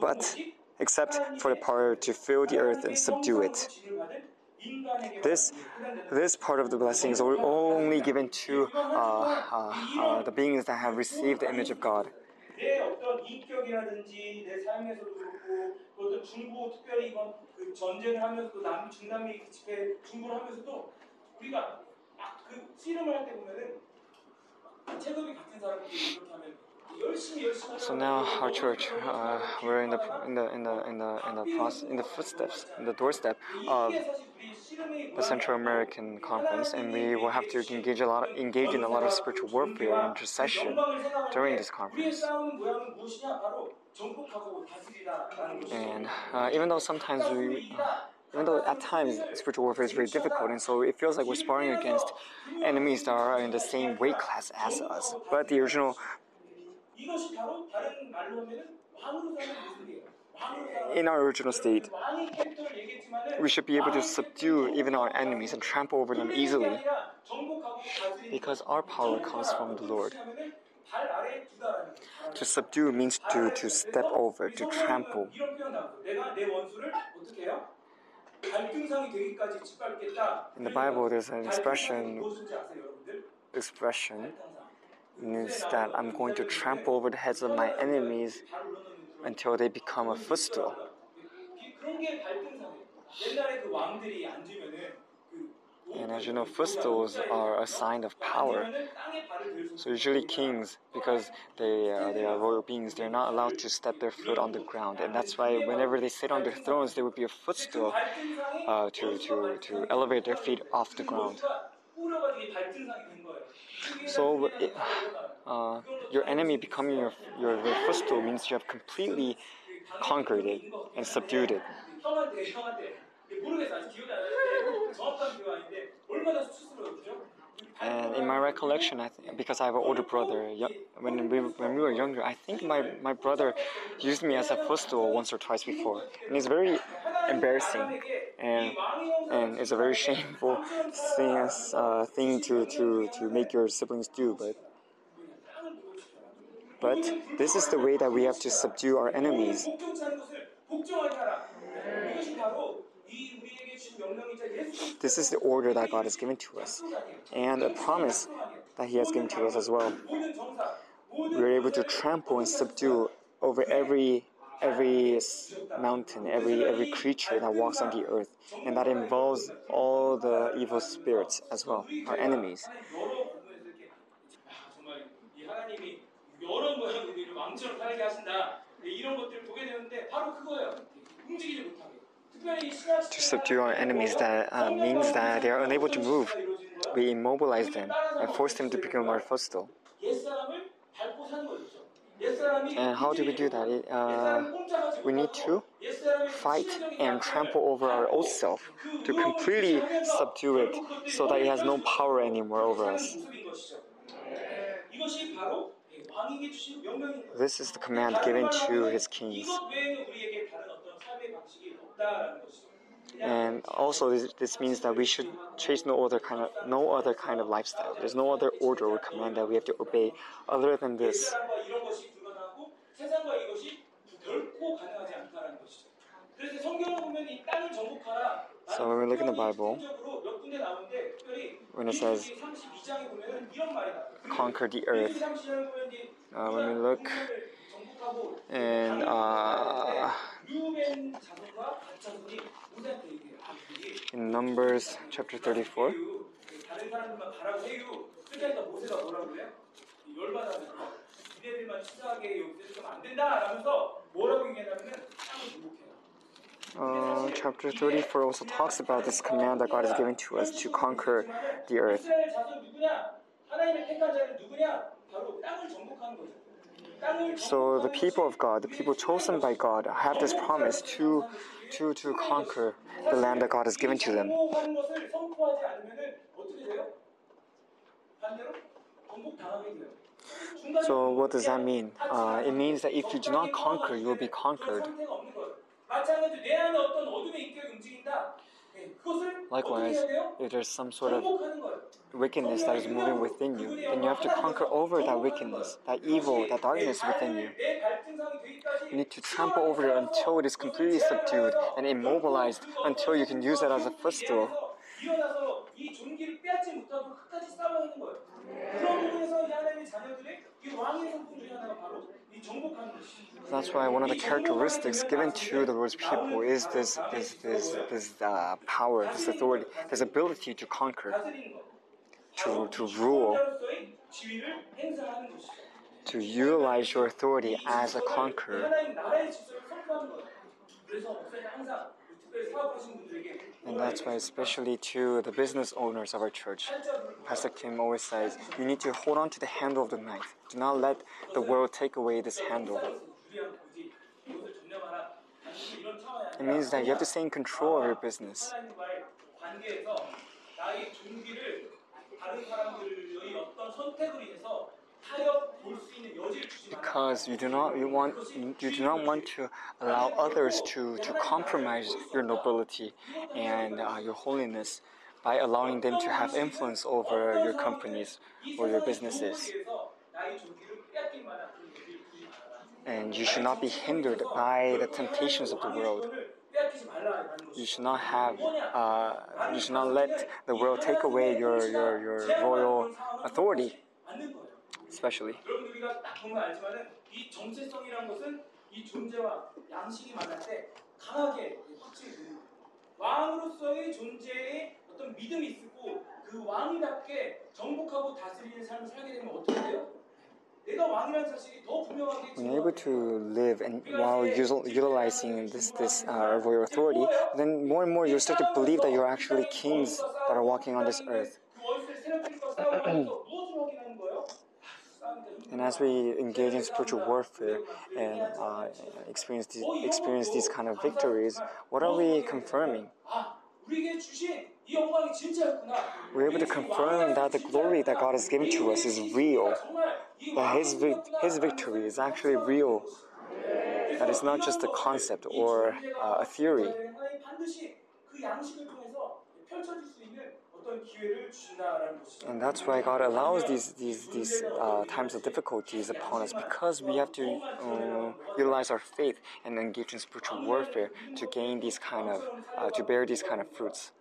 but except for the power to fill the earth and subdue it. This this part of the blessing is only given to uh, uh, uh, the beings that have received the image of God. 내 어떤 인격이라든지 내 삶에서도 그렇고 또 어떤 중보 특별히 이건 그 전쟁을 하면서도 남 중남미 그 집회 중보를 하면서도 우리가 막 그 씨름을 할 때 보면은 막 체급이 같은 사람들이 열심히 So now our church, uh, we're in the in the in the in the in the process, in the footsteps, in the doorstep of the Central American Conference, and we will have to engage a lot, of, engage in a lot of spiritual warfare and intercession during this conference. And uh, even though sometimes we. Uh, even though at times spiritual warfare is very difficult, and so it feels like we're sparring against enemies that are in the same weight class as us. But the original in our original state, we should be able to subdue even our enemies and trample over them easily. because our power comes from the Lord. To subdue means to, to step over, to trample. In the Bible, there's an expression, expression means that I'm going to trample over the heads of my enemies until they become a footstool. And as you know, footstools are a sign of power. So usually kings, because they uh, they are royal beings, they're not allowed to step their foot on the ground, and that's why whenever they sit on their thrones, there would be a footstool uh, to to to elevate their feet off the ground. So it, uh, your enemy becoming your, your your footstool means you have completely conquered it and subdued it. 형한테 형한테 모르겠어 아직 기억이 안 나는데 정확한 기억 아닌데 얼마나 수스러웠죠? And in my recollection, I because I have an older brother, when we when we were younger, I think my, my brother used me as a footstool once or twice before, and it's very embarrassing, and and it's a very shameful thing uh, thing to, to, to make your siblings do. But but this is the way that we have to subdue our enemies. This is the order that God has given to us, and a promise that He has given to us as well. 모든 정사 모든 We are able to trample and subdue over every every s- mountain, every every creature that walks on the earth, and that involves all the evil spirits as well, our enemies. 여러 부분에서 이렇게 아, 정말 이 하나님이 여러 모양의 우리를 왕처럼 살게 하신다. 네, 이런 것들을 보게 되는데 바로 그거예요. 움직이지 못하게. to subdue our enemies, that uh, means that they are unable to move. We immobilize them and force them to become our footstool. And how do we do that? It, uh, we need to fight and trample over our old self to completely subdue it so that it has no power anymore over us. This is the command given to his kings. And also, this, this means that we should chase no other kind of no other kind of lifestyle. There's no other order or command that we have to obey other than this. So when we look in the Bible, when it says conquer the earth, uh, when we look in uh, in Numbers chapter 34, uh, chapter 34 also talks about this command that God has given to us to conquer the earth. So the people of God, the people chosen by God, have this promise to to to conquer the land that God has given to them. So what does that mean? Uh, it means that if you do not conquer, you will be conquered. Likewise, if there's some sort of wickedness that is moving within you, then you have to conquer over that wickedness, that evil, that darkness within you. You need to trample over it until it is completely subdued and immobilized until you can use it as a footstool. That's why one of the characteristics given to the Lord's people is this this this, this uh, power, this authority, this ability to conquer, to to rule, to utilize your authority as a conqueror. And that's why, especially to the business owners of our church, Pastor Kim always says, you need to hold on to the handle of the knife. Do not let the world take away this handle. It means that you have to stay in control of your business because you do not you want you do not want to allow others to to compromise your nobility and uh, your holiness by allowing them to have influence over your companies or your businesses. And you should not be hindered by the temptations of the world. You should not have. Uh, you should not let the world take away your your, your royal authority especially. 여러분 우리가 딱 보면 알지만은 이 정체성이라는 것은 이 존재와 양식이 만날 때 강하게 확실히 되는 거예요. 왕으로서의 존재에 어떤 믿음이 있고 그 왕이답게 정복하고 다스리는 삶을 살게 되면 어떻게 돼요? 내가 왕이라는 사실이 더 분명하게 When you're able to live and while util- utilizing this this uh, royal authority, then more and more you start to believe that you're actually kings that are walking on this earth. And as we engage in spiritual warfare and uh, experience, these, experience these kind of victories, what are we confirming? We're able to confirm that the glory that God has given to us is real, that His, His victory is actually real, that it's not just a concept or uh, a theory. 하나님 반드시 그 양식을 통해서 펼쳐질 수 있는 어떤 기회를 주신다라는 것이죠. And that's why God allows these these these uh, times of difficulties upon us because we have to um, utilize our faith and engage in spiritual warfare to gain these kind of uh, to bear these kind of fruits.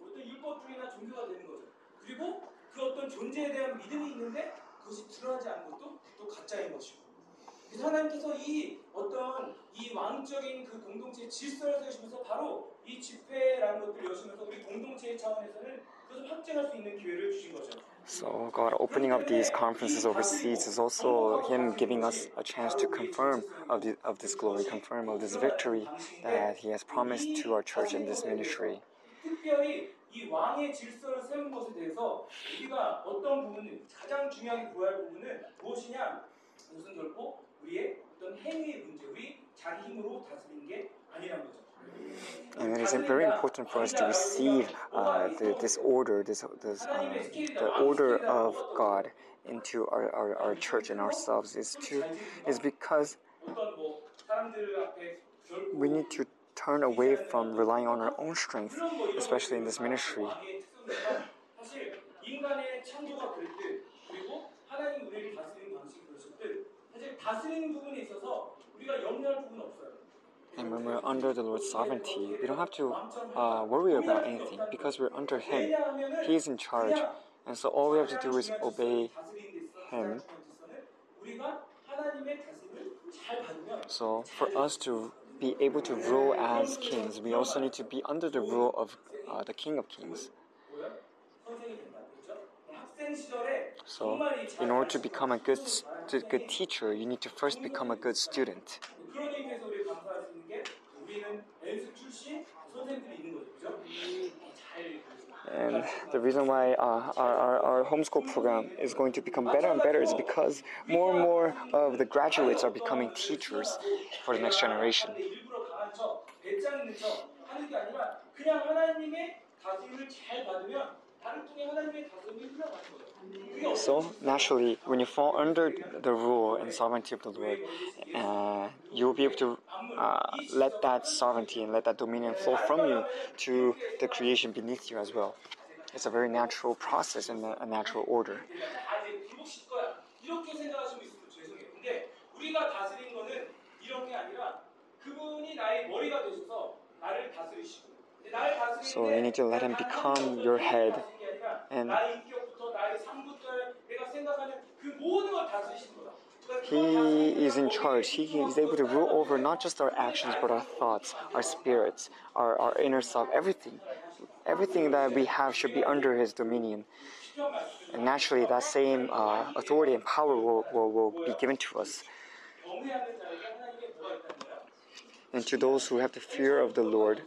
어떤 율법주의나 종교가 되는 거죠. 그리고 그 어떤 존재에 대한 믿음이 있는데 그것이 드러나지 않는 것도 또 가짜인 것이고. 그래서 하나님께서 이 어떤 이 왕적인 그 공동체의 질서를 세우시면서 바로 이 집회라는 것들을 여시면서 우리 공동체의 차원에서는 그것을 확증할 수 있는 기회를 주신 거죠. So God opening up these conferences overseas is also Him giving us a chance to confirm of the, of this glory, confirm of this victory that He has promised to our church and this ministry. 특별히 이 왕의 질서를 세운 것에 대해서 우리가 어떤 부분을 가장 중요하게 구할 부분은 무엇이냐? 그것은 결코 우리의 어떤 행위의 문제, 우리 자기 힘으로 다스리는 게 아니란 거죠. And it is very important for us to receive uh, the, this order, this, this um, the order of God into our, our, our church and ourselves is to is because 어떤 뭐 사람들 앞에 결코 we need to turn away from relying on our own strength, especially in this ministry. And when we're under the Lord's sovereignty, we don't have to uh, worry about anything because we're under Him. He's in charge. And so all we have to do is obey Him. So for us to be able to rule as kings, we also need to be under the rule of uh, the King of Kings. So, in order to become a good, good teacher, you need to first become a good student. And the reason why uh, our, our, our, homeschool program is going to become better and better is because more and more of the graduates are becoming teachers for the next generation. So naturally, when you fall under the rule and sovereignty of the Lord, uh, you will be able to uh, let that sovereignty and let that dominion flow from you to the creation beneath you as well. It's a very natural process and a, a natural order. So you need to let him become your head and he is in charge. He is able to rule over not just our actions, but our thoughts, our spirits, our, our inner self, everything. Everything that we have should be under his dominion. And naturally, that same uh, authority and power will, will, will be given to us. And to those who have the fear of the Lord,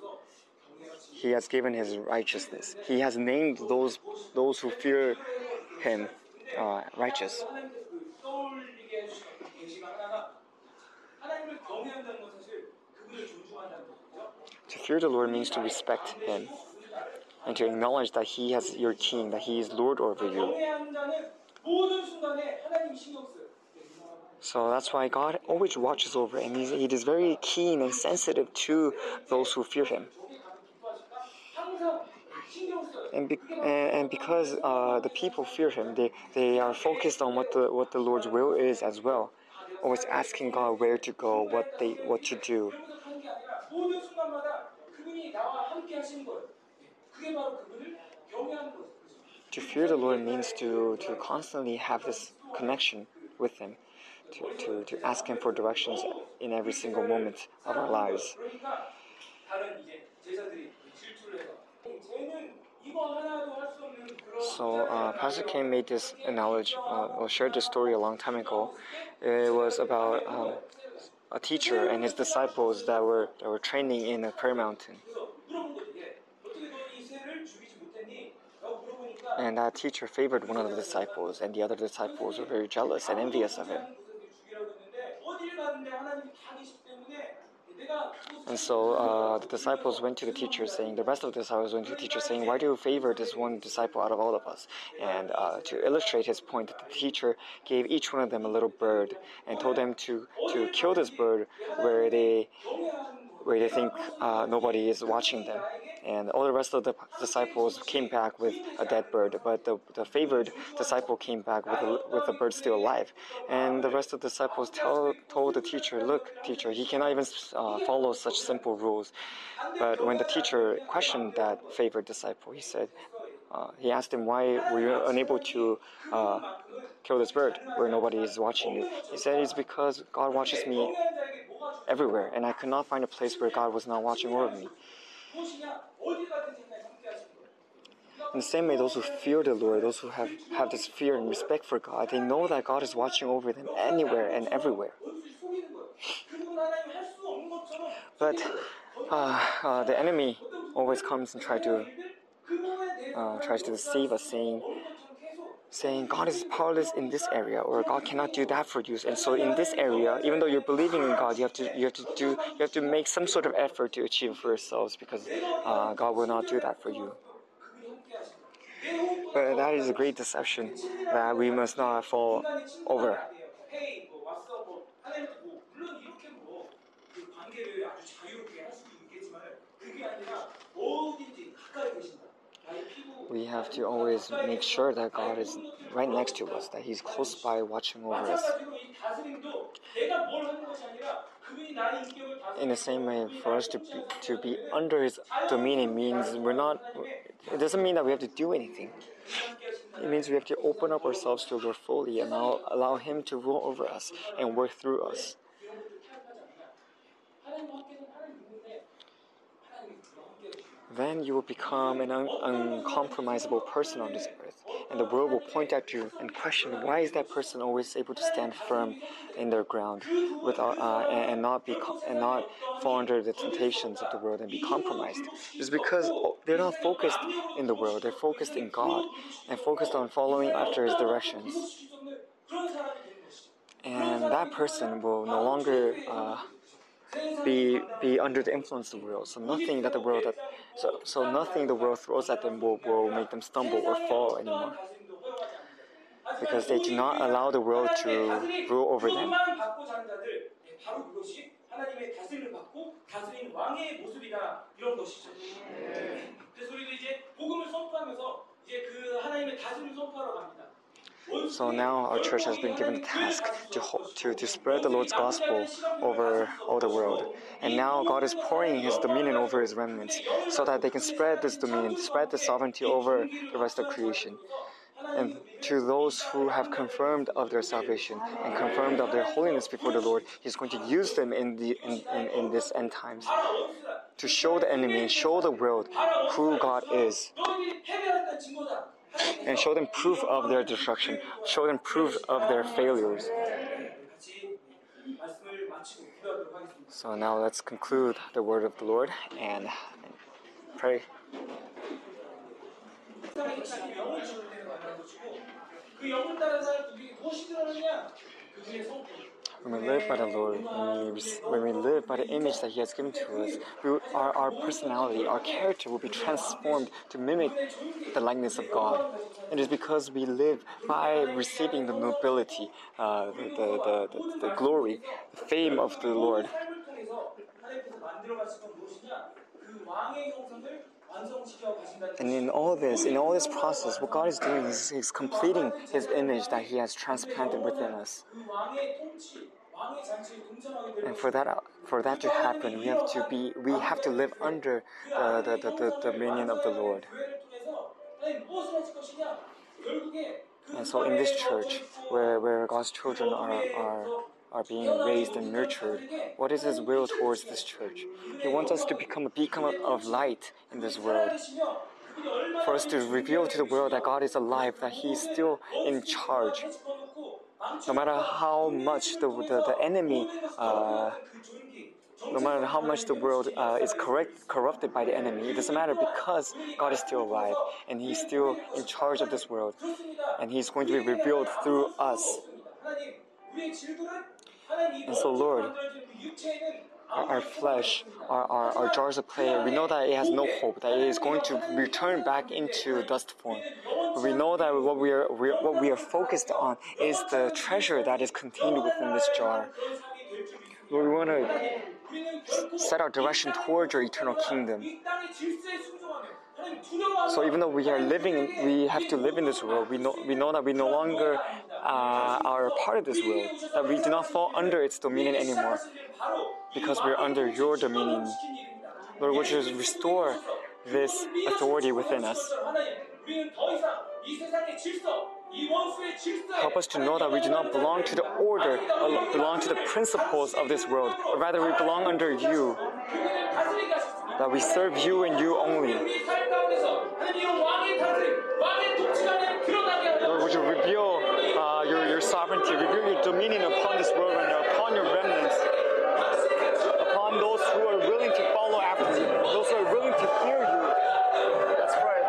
he has given his righteousness. He has named those, those who fear him uh, righteous. To fear the Lord means to respect Him and to acknowledge that He has your king, that He is Lord over you. So that's why God always watches over and He is very keen and sensitive to those who fear Him. And, be, and, and because uh, the people fear him, they, they are focused on what the, what the Lord's will is as well, always asking God where to go, what, they, what to do. To fear the Lord means to, to constantly have this connection with Him, to, to, to ask Him for directions in every single moment of our lives. So uh, Pastor Kim made this analogy uh, or shared this story a long time ago. It was about um, a teacher and his disciples that were that were training in a prayer mountain. And that teacher favored one of the disciples, and the other disciples were very jealous and envious of him. And so uh, the disciples went to the teacher, saying, the rest of the disciples went to the teacher, saying, Why do you favor this one disciple out of all of us? And uh, to illustrate his point, the teacher gave each one of them a little bird and told them to, to kill this bird where they where they think uh, nobody is watching them and all the rest of the disciples came back with a dead bird, but the, the favored disciple came back with, a, with the bird still alive. And the rest of the disciples tell, told the teacher, Look, teacher, he cannot even uh, follow such simple rules. But when the teacher questioned that favored disciple, he said, uh, he asked him, Why were you unable to uh, kill this bird where nobody is watching you? He said, It's because God watches me everywhere, and I could not find a place where God was not watching over me. In the same way, those who fear the Lord, those who have, have this fear and respect for God, they know that God is watching over them anywhere and everywhere. But uh, uh, the enemy always comes and try to uh, tries to deceive us, saying saying God is powerless in this area or God cannot do that for you. And so in this area, even though you're believing in God, you have to you have to do you have to make some sort of effort to achieve for yourselves because uh, God will not do that for you. But that is a great deception that we must not fall over. we have to always make sure that God is right next to us, that He's close by watching over us. In the same way, for us to be, to be under His dominion means we're not, it doesn't mean that we have to do anything. It means we have to open up ourselves to Lord fully and allow, allow Him to rule over us and work through us then you will become an un- uncompromisable person on this earth. And the world will point at you and question why is that person always able to stand firm in their ground without, uh, and, and, not be and not fall under the temptations of the world and be compromised. It's because they're not focused in the world, they're focused in God and focused on following after His directions. And that person will no longer. Uh, be be under the influence of the world. So nothing that the world that so so nothing the world throws at them will, will make them stumble or fall anymore. Because they do not allow the world to rule over them. 그것만 받고 사는 자들 예, 바로 그것이 하나님의 다스림을 받고 다스린 왕의 모습이다 이런 것이죠. 예. 그래서 우리도 이제 복음을 선포하면서 이제 그 하나님의 다스림을 선포하러 갑니다. So now our church has been given the task to to to spread the Lord's gospel over all the world. And now God is pouring His dominion over His remnants, so that they can spread this dominion, spread the sovereignty over the rest of creation. And to those who have confirmed of their salvation and confirmed of their holiness before the Lord, He's going to use them in the in, in, in this end times to show the enemy and show the world who God is 너희들이 패배했다는 증거다. and show them proof of their destruction, show them proof of their failures. 같이 말씀을 마치고 기도하도록 하겠습니다. So now let's conclude the word of the Lord and pray. 세상에 지금 영을 주는 데는 말하는 것이고 그 영을 따라 살 우리 무엇이 드러나느냐 그분의 성품 When we live by the Lord, when we, when we live by the image that He has given to us, we, our, our personality, our character will be transformed to mimic the likeness of God. And It is because we live by receiving the nobility, uh, the, the, the, the, glory, the fame of the Lord. And in all this, in all this process, what God is doing is He's completing His image that He has transplanted within us. And for that, uh, for that to happen, we have to be, we have to live under uh, the, the, the, the dominion of the Lord. And so, in this church, where, where God's children are, are are being raised and nurtured. What is His will towards this church? He wants us to become a beacon of light in this world. For us to reveal to the world that God is alive, that He is still in charge, no matter how much the, the, the enemy, uh, no matter how much the world uh, is correct, corrupted by the enemy, it doesn't matter because God is still alive and He's still in charge of this world. And He's going to be revealed through us. And so, Lord, Our, flesh, our, our, our jars of clay, we know that it has no hope, that it is going to return back into dust form. We know that what we are, we, what we are focused on is the treasure that is contained within this jar. Lord, we want to set our direction towards your eternal kingdom. So even though we are living, we have to live in this world. We know we know that we no longer uh, are a part of this world. That we do not fall under its dominion anymore, because we are under your dominion. Lord, would you restore this authority within us? Help us to know that we do not belong to the order, belong to the principles of this world, but rather we belong under you. That we serve you and you only. Lord, would you reveal uh, your, your sovereignty, reveal your dominion upon this world right now, upon your remnants, upon those who are willing to follow after you, those who are willing to fear you. Let's pray.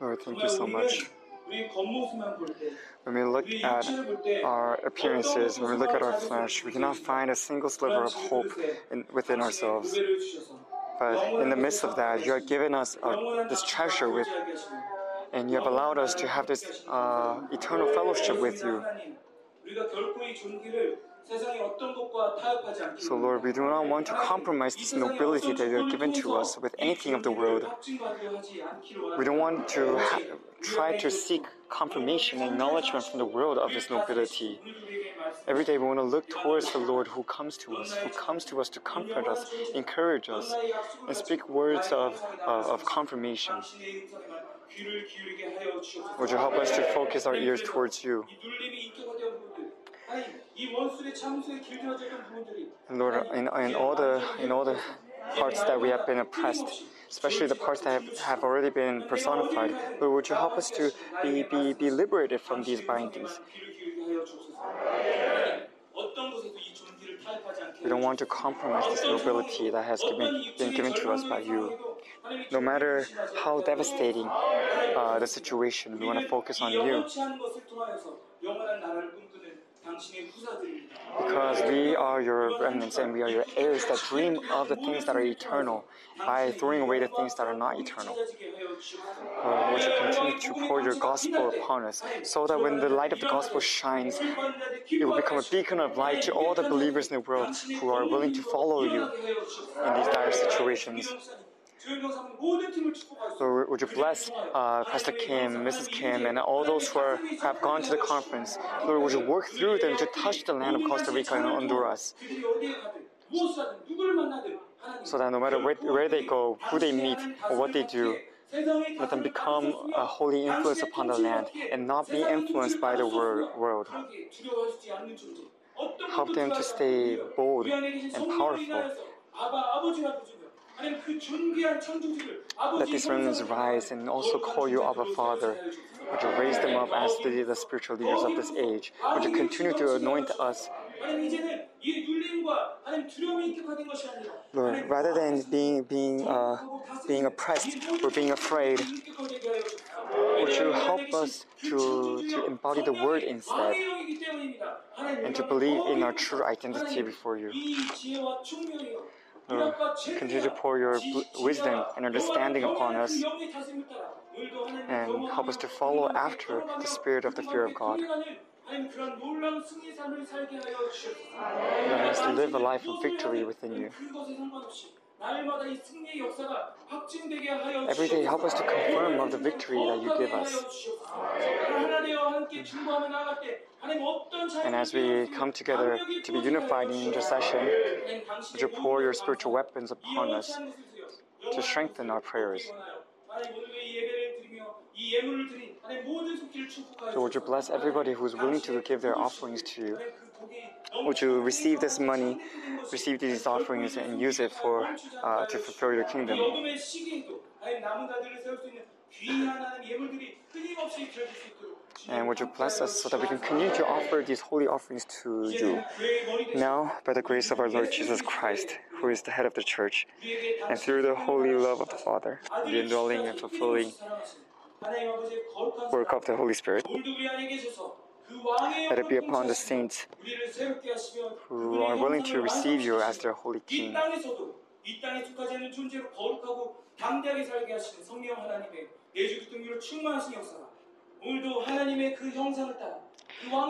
Lord, thank you so much. When we look at our appearances, when we look at our flesh, we cannot find a single sliver of hope in, within ourselves. But in the midst of that, you have given us this treasure with, and you have allowed us to have this uh, eternal fellowship with you. So, Lord, we do not want to compromise this nobility that you have given to us with anything of the world. We don't want to ha- try to seek confirmation and acknowledgement from the world of this nobility. Every day we want to look towards the Lord who comes to us, who comes to us to comfort us, encourage us, and speak words of, uh, of confirmation. Would you help us to focus our ears towards you? Lord, in, in all the in all the parts that we have been oppressed, especially the parts that have, have already been personified, Lord, would you help us to be, be, be liberated from these bindings? We don't want to compromise this nobility that has given, been given to us by you. No matter how devastating uh, the situation, we want to focus on you. Because we are your remnants and we are your heirs that dream of the things that are eternal by throwing away the things that are not eternal. Lord, would you continue to pour your gospel upon us so that when the light of the gospel shines, it will become a beacon of light to all the believers in the world who are willing to follow you in these dire situations. Lord, would you bless uh, Pastor Kim, Mrs. Kim, and all those who are, have gone to the conference? Lord, would you work through them to touch the land of Costa Rica and Honduras? So that no matter where, where they go, who they meet, or what they do, let them become a holy influence upon the land and not be influenced by the wor- world. Help them to stay bold and powerful. Let these remnants rise and also call you Abba Father. Would you raise them up as the, the spiritual leaders of this age? Would you continue to anoint us? Lord, rather than being being uh, being oppressed or being afraid, would you help us to, to embody the word instead and to believe in our true identity before you? Continue to pour your wisdom and understanding upon us and help us to follow after the spirit of the fear of God. Let us live a life of victory within you. Every day, help us to confirm of the victory that you give us. And as we come together to be unified in intercession, would you pour your spiritual weapons upon us to strengthen our prayers? So would you bless everybody who is willing to give their offerings to you? Would you receive this money, receive these offerings, and use it for uh, to fulfill your kingdom? And would you bless us so that we can continue to offer these holy offerings to you? Now, by the grace of our Lord Jesus Christ, who is the head of the church, and through the holy love of the Father, the indwelling and fulfilling work of the Holy Spirit, let it be upon the saints who are willing to receive you as their holy king. 이 땅에 속하지 않는 존재로 거룩하고 담대하게 살게 하시는 성령 하나님의 예수 그리스도로 충만하신 역사가 오늘도 하나님의 그 형상을 따라 그 왕과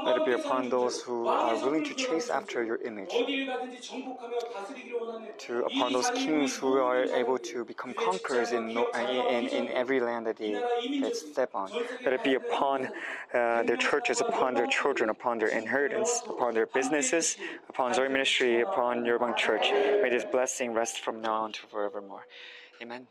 Let it be upon those who are willing to chase after your image, to upon those kings who are able to become conquerors in, uh, in, in, every land that they, that step on. Let it be upon uh, their churches, upon their children, upon their inheritance, upon their businesses, upon Zoe ministry, upon your Church. May this blessing rest from now on to forevermore. Amen.